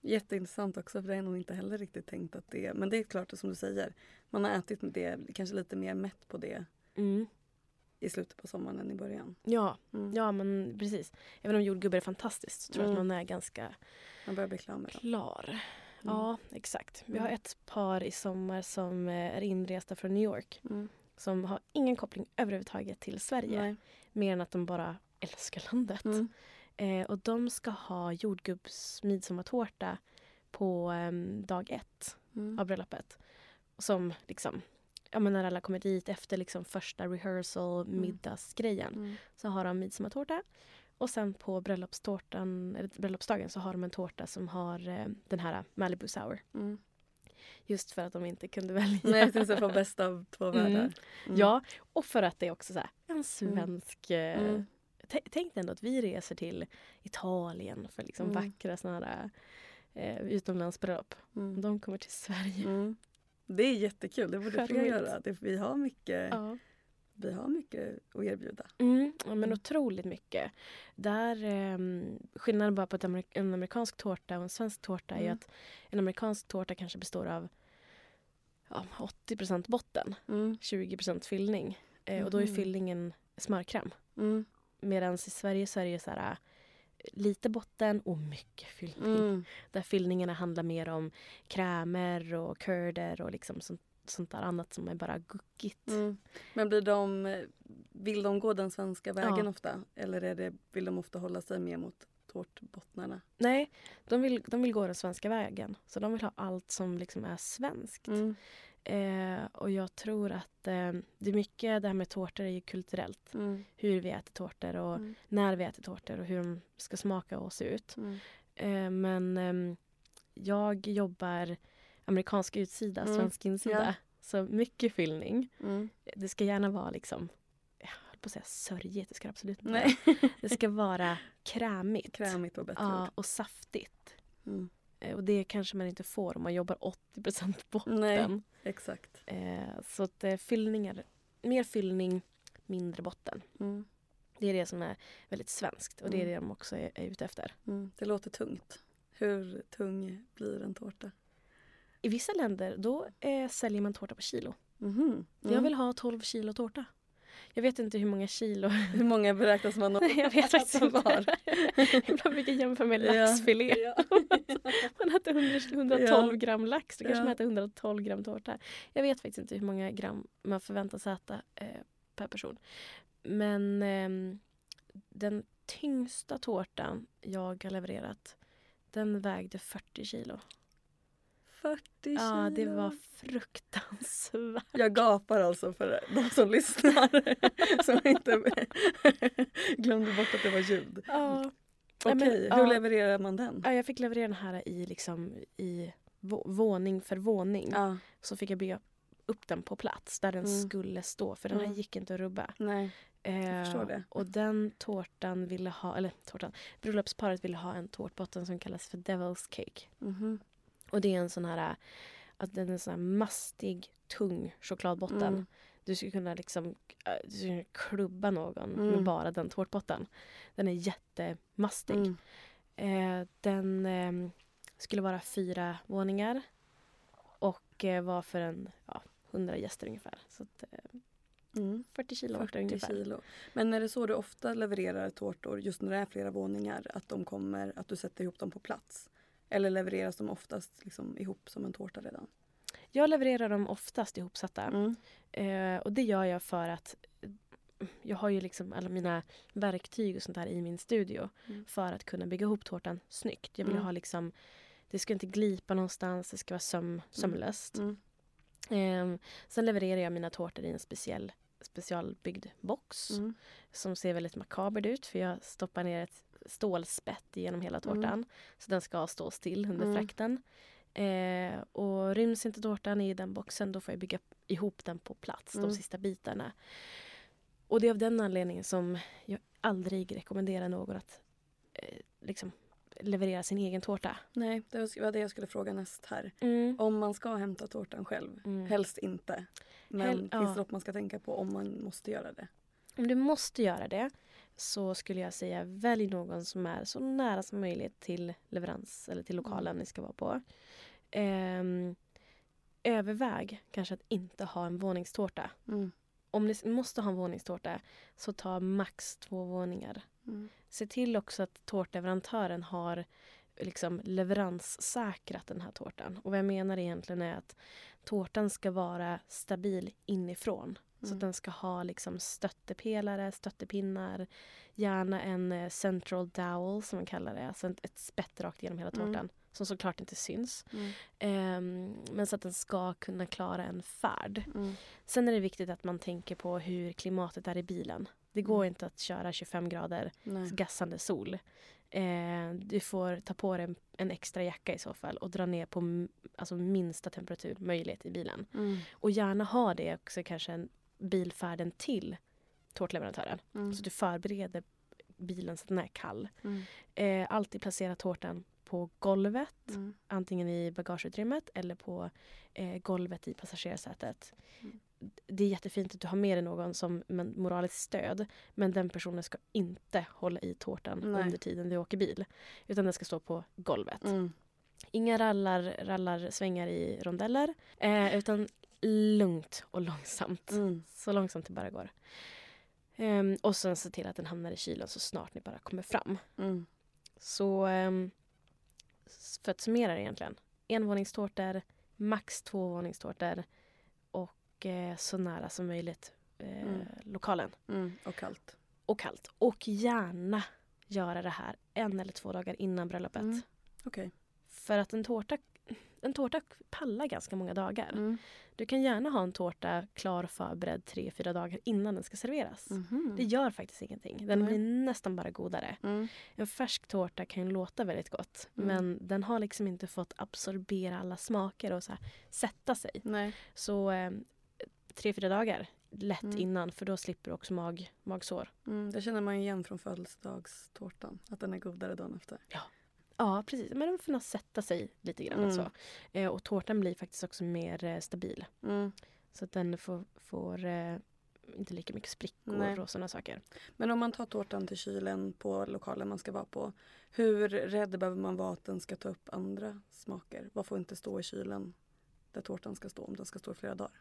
Jätteintressant också för det har jag nog inte heller riktigt tänkt att det är. Men det är klart som du säger. Man har ätit det, kanske lite mer mätt på det Mm. I slutet på sommaren än i början. Ja, Mm. ja men precis. Även om jordgubbar är fantastiskt så tror jag att Mm. man är ganska Man börjar bli klar med dem. klar. Ja, exakt. Vi har Mm. ett par i sommar som eh, är inresta från New York Mm. som har ingen koppling överhuvudtaget till Sverige. Nej. Mer än att de bara älskar landet. Mm. Eh, och de ska ha jordgubbs midsommartårta på em, dag ett Mm. av bröllopet. Som liksom, ja men när alla kommer dit efter liksom första rehearsal, middagsgrejen. Mm. Så har de midsommartårta. Och sen på bröllopstårtan, eller bröllopsdagen så har de en tårta som har eh, den här Malibu Sour. Mm. Just för att de inte kunde välja. Nej, jag tänkte få bäst av två Mm. världar. Mm. Ja, och för att det är också så här, en svensk... eh, Mm. Tänk dig ändå att vi reser till Italien för liksom Mm. vackra såna här eh, utomlandsbröllop. Mm. De kommer till Sverige. Mm. Det är jättekul, det borde fler göra. Det, vi, har mycket, Ja. vi har mycket att erbjuda. Mm, ja, men Mm. otroligt mycket. Där, eh, skillnaden bara på amerik- en amerikansk tårta och en svensk tårta är Mm. att en amerikansk tårta kanske består av ja, 80% botten, Mm. 20% fyllning. Eh, och då är Mhm. fyllningen smörkräm. Mm. Medan i Sverige så är det så här, lite botten och mycket fyllning. Mm. Där fyllningarna handlar mer om krämer och curder och liksom sånt, sånt där annat som är bara guckigt. Mm. Men blir de, vill de gå den svenska vägen Ja. ofta? Eller är det, vill de ofta hålla sig mer mot tårtbottnarna? Nej, de vill, de vill gå den svenska vägen. Så de vill ha allt som liksom är svenskt. Mm. Eh, och jag tror att eh, det är mycket det här med tårtor är ju kulturellt. Mm. Hur vi äter tårtor och Mm. när vi äter tårtor och hur de ska smaka och se ut. Mm. Eh, men ehm, jag jobbar amerikansk utsida, Mm, svensk insida. ja. Så mycket fyllning. Mm. Det ska gärna vara liksom, jag höll på att säga sörjigt, det ska det absolut inte vara. Det ska vara krämigt. Krämigt och bättre Ja, och saftigt. Eh, Och det kanske man inte får om man jobbar 80% botten. Nej. Exakt. Eh, så att eh, fyllningar, mer fyllning, mindre botten. Mm. Det är det som är väldigt svenskt och det är Mm. det de också är, är ute efter. Mm. Det låter tungt. Hur tung blir en tårta? I vissa länder då eh, säljer man tårta på kilo. Mhm. Jag Mm. vill ha 12 kilo tårta. Jag vet inte hur många kilo. Hur många beräknas man Nej, jag vet faktiskt att inte. var? Ibland brukar jag jämföra med laxfilé. Ja. Man äter 100, 112 Ja. gram lax, då kanske man äter 112 gram tårta. Jag vet faktiskt inte hur många gram man förväntas äta eh, per person. Men ehm, den tyngsta tårtan jag har levererat, den vägde 40 kilo. 40 kilo. Ja, det var fruktansvärt. Jag gapar alltså för de som lyssnar. som inte glömde bort att det var ljud. Ja. Okej, hur ja. levererar man den? Ja, jag fick leverera den här i, liksom, i vå- våning för våning. Ja, Så fick jag bygga upp den på plats där den Mm. skulle stå. För den här Mm. gick inte att rubba. nej. Eh. Och den tårtan ville ha, eller tårtan, bröllopsparet ville ha en tårtbotten som kallas för Devil's Cake. Mhm. Och det är en sån här, att den är sån här mastig, tung chokladbotten. Mm. Du skulle kunna liksom äh, du skulle klubba någon med Mm. bara den tårtbotten. Den är jättemastig. Mm. Eh, den eh, skulle vara fyra våningar och eh, var för en ja, 100 gäster ungefär. Så att, eh, Mm. 40 kilo vart det 40 ungefär. kilo. Men är det så du ofta levererar tårtor, just när det är flera våningar, att de kommer, att du sätter ihop dem på plats? Eller levereras de oftast liksom ihop som en tårta redan? Jag levererar dem oftast ihopsatta. Mm. Eh, och det gör jag för att jag har ju liksom alla mina verktyg och sånt där i min studio Mm. för att kunna bygga ihop tårtan snyggt. Jag vill Mm. ha liksom, det ska inte glipa någonstans, det ska vara söm, sömlöst. Mm. Eh, sen levererar jag mina tårtor i en speciell specialbyggd box Mm. som ser väldigt makabert ut för jag stoppar ner ett stålspett genom hela Mm. tårtan. Så den ska stå still under Mm. frakten. Eh, och ryms inte tårtan i den boxen då får jag bygga ihop den på plats, Mm. de sista bitarna. Och det är av den anledningen som jag aldrig rekommenderar någon att eh, liksom leverera sin egen tårta. Nej, det var det jag skulle fråga näst här. Mm. Om man ska hämta tårtan själv, Mm. helst inte. Men Hel- finns ja. det något man ska tänka på om man måste göra det? Om du måste göra det så skulle jag säga välj någon som är så nära som möjligt till leverans eller till lokalen ni ska vara på. Ehm, överväg kanske att inte ha en våningstårta. Mm. Om ni måste ha en våningstårta så ta max två våningar. Mm. Se till också att tårtleverantören har liksom leveranssäkrat den här tårtan. Och vad jag menar egentligen är att tårtan ska vara stabil inifrån. Så Mm. att den ska ha liksom stöttepelare, stöttepinnar, gärna en eh, central dowel som man kallar det, alltså ett, ett spett rakt genom hela Mm. tårtan. Som såklart inte syns. Mm. Ehm, men så att den ska kunna klara en färd. Mm. Sen är det viktigt att man tänker på hur klimatet är i bilen. Det går Mm. inte att köra 25 grader Nej. gassande sol. Eh, du får ta på dig en, en extra jacka i så fall och dra ner på alltså minsta temperatur möjligt i bilen. Mm. Och gärna ha det också kanske en bilfärden till tårtleverantören. Mm. Så du förbereder bilen så att den är kall. Mm. Eh, alltid placera tårtan på golvet, Mm. antingen i bagageutrymmet eller på eh, golvet i passagerarsätet. Mm. Det är jättefint att du har med dig någon som men, moraliskt stöd men den personen ska inte hålla i tårtan Nej. under tiden du åker bil. Utan den ska stå på golvet. Mm. Inga rallar, rallar svängar i rondeller eh, utan lugnt och långsamt. Mm. Så långsamt det bara går. Ehm, och sen se till att den hamnar i kylen så snart ni bara kommer fram. Mm. Så s- för att summera det egentligen. Envåningstårtor, max tvåvåningstårtor och eh, så nära som möjligt eh, Mm. lokalen. Mm. Och kallt. Och kallt. Och gärna göra det här en eller två dagar innan bröllopet. Mm. Okej. För att en tårta, en tårta pallar ganska många dagar. Mm. Du kan gärna ha en tårta klar förberedd tre, fyra dagar innan den ska serveras. Mhm. Det gör faktiskt ingenting. Den Nej. blir nästan bara godare. Mm. En färsk tårta kan ju låta väldigt gott Mm. men den har liksom inte fått absorbera alla smaker och så här, sätta sig. Nej. Så eh, tre, fyra dagar lätt Mm. innan för då slipper du också mag, magsår. Mm. Det känner man igen från födelsedagstårtan. Att den är godare dagen efter. Ja precis, men den får nog sätta sig lite grann. Mm. Så. Eh, och tårtan blir faktiskt också mer eh, stabil. Mm. Så att den får, får eh, inte lika mycket sprickor Nej. och sådana saker. Men om man tar tårtan till kylen på lokalen man ska vara på. Hur rädd behöver man vara att den ska ta upp andra smaker? Vad får inte stå i kylen där tårtan ska stå om den ska stå i flera dagar?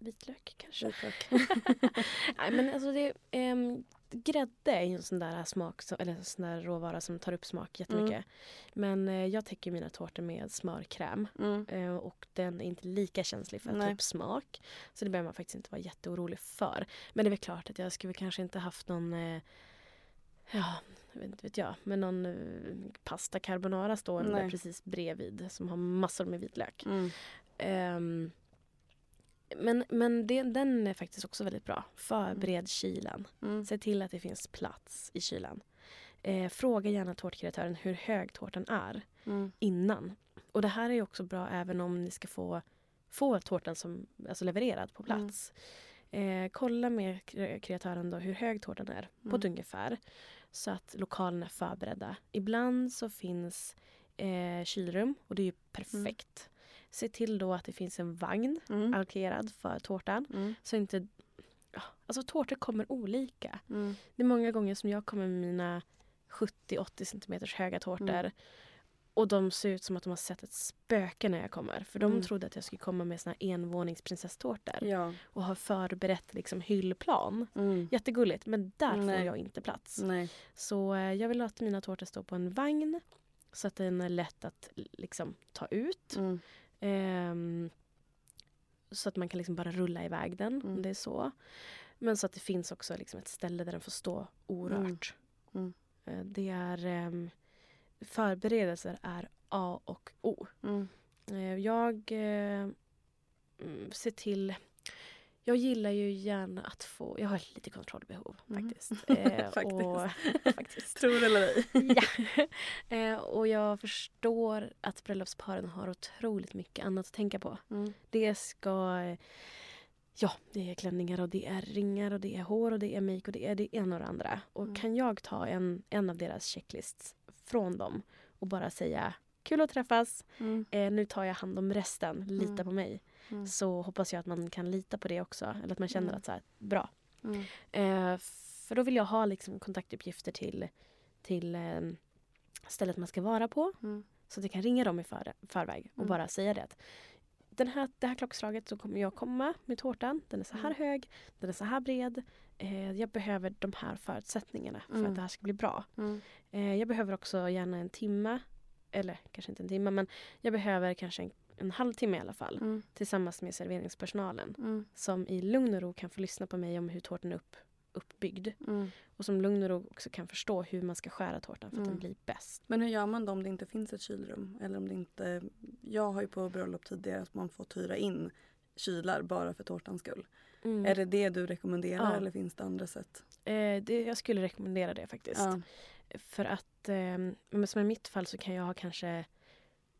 Vitlök kanske? Vitlök. Nej men alltså det, ehm, grädde är ju en sån där smak, eller sån där råvara som tar upp smak jättemycket. Men eh, jag täcker mina tårtor med smörkräm. Mm. Eh, och den är inte lika känslig för att ta upp smak. Så det behöver man faktiskt inte vara jätteorolig för. Men det är väl klart att jag skulle kanske inte haft någon eh, Ja, vet vet jag. Men någon pasta carbonara Nej. precis bredvid som har massor med vitlök. Mm. Ehm, men men det, den är faktiskt också väldigt bra. Förbered kylen. Mm. Se till att det finns plats i kylen. Eh, fråga gärna tårtkreatören hur hög tårtan är Mm. innan. Och det här är också bra även om ni ska få, få tårtan som, alltså levererad på plats. Eh, kolla med kre- kreatören då hur hög tårtan är på ett Mm. ungefär. Så att lokalen är förberedda. Ibland så finns eh, kylrum och det är ju perfekt. Se till då att det finns en vagn Mm. allokerad för tårtan. Mm. Så inte... Alltså tårtor kommer olika. Mm. Det är många gånger som jag kommer med mina 70-80 centimeters höga tårtor. Mm. Och de ser ut som att de har sett ett spöke när jag kommer. För de Mm. trodde att jag skulle komma med såna envåningsprinsesstårtor. Ja. Och har förberett liksom hyllplan. Mm. Jättegulligt men där får Nej. jag inte plats. Nej. Så eh, jag vill att mina tårtor står på en vagn. Så att den är lätt att liksom ta ut. Mm. Ehm, så att man kan liksom bara rulla iväg den Mm. om det är så. Men så att det finns också liksom ett ställe där den får stå orört. Mm. Eh, Det är ehm, förberedelser är A och O. Mm. Eh, Jag mm, ser till... Jag gillar ju gärna att få... Jag har lite kontrollbehov Mm. faktiskt. Eh, Faktiskt. Och, faktiskt. Tror eller ej. ja. Eh, och jag förstår att bröllopsparen har otroligt mycket annat att tänka på. Mm. Det ska... Ja, det är klänningar och det är ringar och det är hår och det är make och det är det ena och det andra. Och Mm. kan jag ta en, en av deras checklists från dem och bara säga kul att träffas, Mm. eh, nu tar jag hand om resten, lita Mm. på mig. Mm. Så hoppas jag att man kan lita på det också. Eller att man känner Mm. att så här, bra. Mm. Eh, För då vill jag ha liksom kontaktuppgifter till, till eh, stället man ska vara på. Mm. Så att jag kan ringa dem i för, förväg och bara säga det. Att den här, det här klockslaget så kommer jag komma med tårtan. Den är så här hög, den är så här bred. Eh, jag behöver de här förutsättningarna för att det här ska bli bra. Eh, jag behöver också gärna en timme. Eller kanske inte en timme men jag behöver kanske en, en halvtimme i alla fall. Mm. Tillsammans med serveringspersonalen. Mm. Som i lugn och ro kan få lyssna på mig om hur tårtan är upp, uppbyggd. Mm. Och som lugn och ro också kan förstå hur man ska skära tårtan för att Mm. den blir bäst. Men hur gör man då om det inte finns ett kylrum? Eller om det inte... Jag har ju på bröllop tidigare att man fått hyra in kylar bara för tårtans skull. Mm. Är det det du rekommenderar Ja. eller finns det andra sätt? Eh, det, jag skulle rekommendera det faktiskt. Ja. För att eh, men som i mitt fall så kan jag ha kanske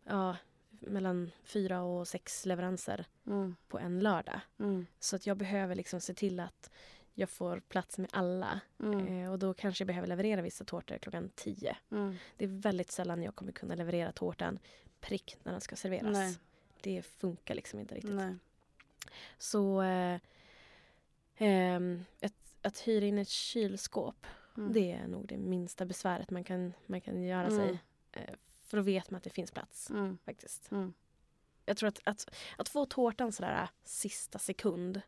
ja, mellan fyra och sex leveranser Mm. på en lördag. Mm. Så att jag behöver liksom se till att jag får plats med alla. Mm. Eh, och då kanske jag behöver leverera vissa tårtor klockan tio. Mm. Det är väldigt sällan jag kommer kunna leverera tårtan prick när den ska serveras. Nej. Det funkar liksom inte riktigt. Nej. Så eh, ehm, ett, att hyra in ett kylskåp Mm. det är nog det minsta besväret man kan, man kan göra Mm. sig. För då vet man att det finns plats Mm. faktiskt. Mm. Jag tror att, att, att få tårtan sådär äh, sista sekund.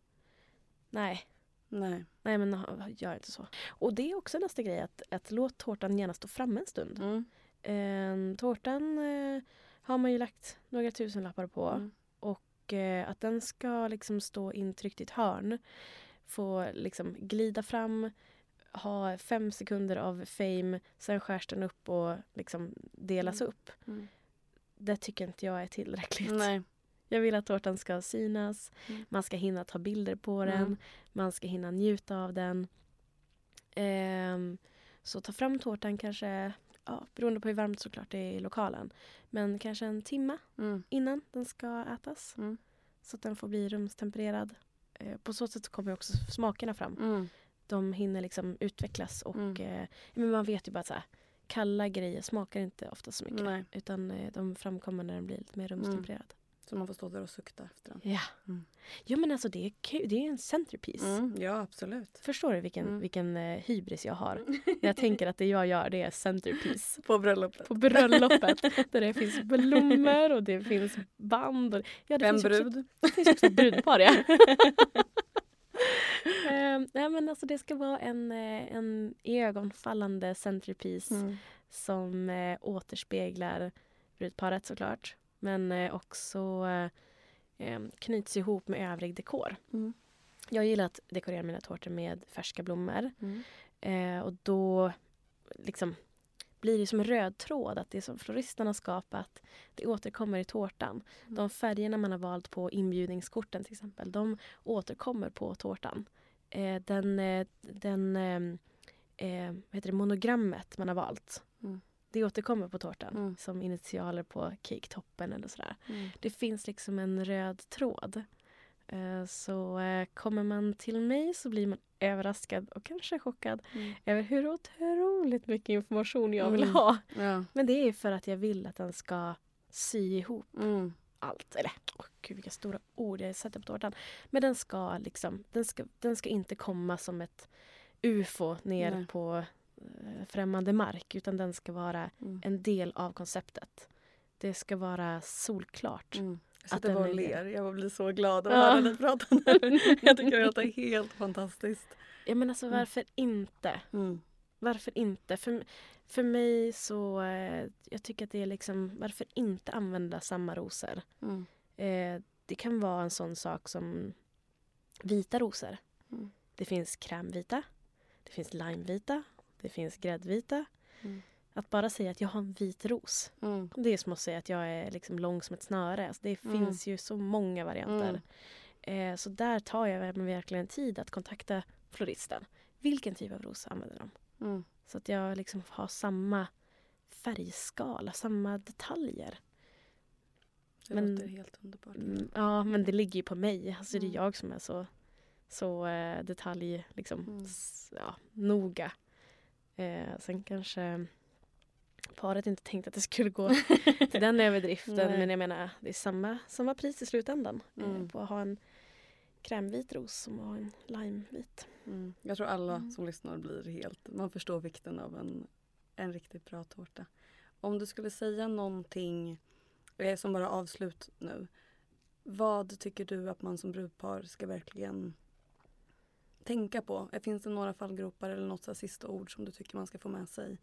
Nej, Nej. nej men ha- gör inte så. Och det är också nästa grej att, att låt tårtan gärna stå framme en stund. Mm. Eh, tårtan eh, har man ju lagt några tusen lappar på. Mm. Och eh, att den ska liksom stå intryckt i ett hörn. Få liksom glida fram, ha fem sekunder av fame, sen skärs den upp och liksom delas Mm. upp. Mm. Det tycker inte jag är tillräckligt. Nej. Jag vill att tårtan ska synas, Mm. man ska hinna ta bilder på den, Mm. man ska hinna njuta av den. Ehm, så ta fram tårtan kanske, ja, beroende på hur varmt såklart det är i lokalen, men kanske en timme Mm. innan den ska ätas. Mm. Så att den får bli rumstempererad. Eh, på så sätt kommer också smakerna fram. Mm. De hinner liksom utvecklas och Mm. eh, men man vet ju bara att så här, kalla grejer smakar inte ofta så mycket. Nej. Utan eh, de framkommer när den blir lite mer rumstempererad. Så man får stå där och sukta efter den. Ja. Mm. Jo men alltså det är, kul. det är en centerpiece. Mm. Ja, absolut. Förstår du vilken, Mm. vilken eh, hybris jag har? När jag tänker att det jag gör det är centerpiece. På bröllopet. På bröllopet där det finns blommor och det finns band. Och, ja, det En finns också- brud. Det finns också brudpar, ja. Ehm, nej, men alltså det ska vara en, eh, en ögonfallande centerpiece Mm. som eh, återspeglar brudparet såklart. Men eh, också eh, em, knyts ihop med övrig dekor. Mm. Jag gillar att dekorera mina tårtor med färska blommor. Mm. Eh, och då liksom blir det som en röd tråd att det som floristen har skapat det återkommer i tårtan. Mm. De färgerna man har valt på inbjudningskorten till exempel de återkommer på tårtan. Eh, den eh, den eh, eh, heter det, monogrammet man har valt Mm. det återkommer på tårtan Mm. som initialer på caketoppen eller sådär. Mm. Det finns liksom en röd tråd. Eh, Så eh, kommer man till mig så blir man överraskad och kanske chockad Mm. över hur otroligt mycket information jag vill Mm. ha. Ja. Men det är för att jag vill att den ska sy ihop Mm. Allt. Eller åh gud vilka stora ord jag sätter på tårtan. Men den ska liksom, den ska, den ska inte komma som ett ufo ner Nej. på eh, främmande mark utan den ska vara Mm. en del av konceptet. Det ska vara solklart. Mm. Jag Att sitter bara och ler. Jag blir så glad att Ja. höra dig prata nu. Jag tycker det låter helt fantastiskt. Ja, men alltså Mm. varför inte? Mm. Varför inte? För, för mig så, eh, jag tycker att det är liksom, varför inte använda samma rosor? Mm. Eh, det kan vara en sån sak som vita rosor. Mm. Det finns krämvita, det finns limevita, det finns gräddvita. Mm. Att bara säga att jag har en vit ros, Mm. det är som att säga att jag är liksom lång som ett snöre. Alltså det Mm. finns ju så många varianter. Eh, så där tar jag verkligen tid att kontakta floristen. Vilken typ av ros använder de? Mm. Så att jag liksom har samma färgskala, samma detaljer. Det Men- låter helt underbart. Mm, ja, men det ligger ju på mig. Alltså det är Mm. jag som är så, så eh, detalj, liksom, Mm. ja, noga. Eh, sen kanske paret inte tänkte att det skulle gå till den överdriften. Men jag menar, det är samma, samma pris i slutändan. Eh, Mm. på att ha en krämvit ros som var en limevit. Mm. Jag tror alla Mm. som lyssnar blir helt, man förstår vikten av en, en riktigt bra tårta. Om du skulle säga någonting eh, som bara avslut nu. Vad tycker du att man som brudpar ska verkligen tänka på? Eh, Finns det några fallgropar eller något så sista ord som du tycker man ska få med sig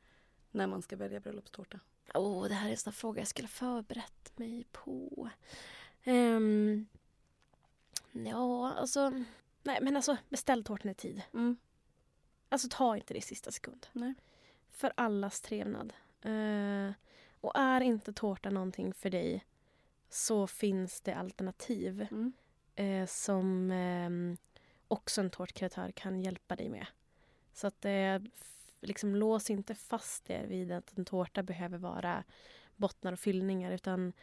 när man ska välja bröllopstårta? Åh, det här är en sån fråga jag skulle ha förberett mig på. Um, ja, alltså... Nej, men alltså beställ tårtan i tid. Mm. Alltså ta inte det i sista sekund. Nej. För allas trevnad. Eh, och är inte tårta någonting för dig så finns det alternativ Mm. eh, som eh, också en tårtkreatör kan hjälpa dig med. Så att f- liksom lås inte fast er vid att en tårta behöver vara bottnar och fyllningar utan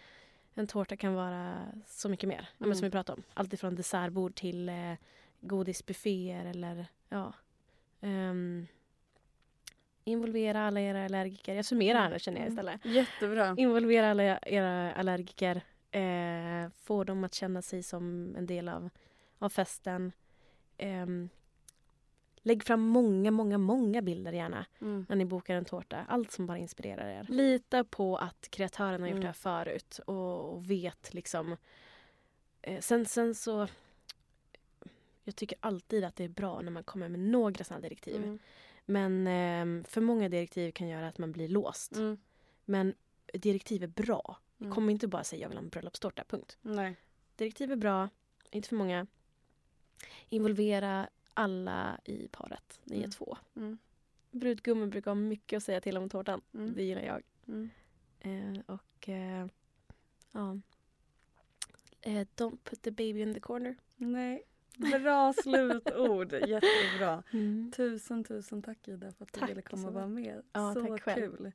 en tårta kan vara så mycket mer. Mm. som vi pratade om. Allt ifrån dessertbord till eh, godisbufféer eller ja. ehm, involvera alla era allergiker. Jag summerar här nu känner jag istället. Jättebra. Involvera alla era allergiker. Eh, få dem att känna sig som en del av, av festen. Ehm, lägg fram många, många, många bilder gärna Mm. när ni bokar en tårta. Allt som bara inspirerar er. Lita på att kreatören har gjort Mm. det här förut och, och vet liksom. Eh, sen, sen så... Jag tycker alltid att det är bra när man kommer med några sådana direktiv. Mm. Men ehm, för många direktiv kan göra att man blir låst. Mm. Men direktiv är bra. Mm. Kom inte bara säga jag vill ha en bröllopstårta, punkt. Nej. Direktiv är bra, inte för många. Involvera alla i paret, ni är Mm. två. Mm. Brudgummen brukar ha mycket att säga till om tårtan. Mm. Det gillar jag. Mm. Eh, och eh, ja. Eh, don't put the baby in the corner. Nej. Bra slutord. Jättebra. Tusen, tusen tack Ida för att du Tack ville komma och vara med. Ja, så tack själv. kul.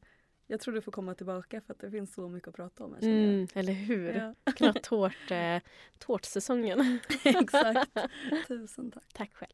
Jag tror du får komma tillbaka för att det finns så mycket att prata om här. Mm, eller hur? Ja. Knappt tårt, eh, tårtsäsongen. Exakt. Tusen tack. Tack själv.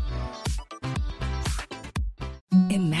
Imagine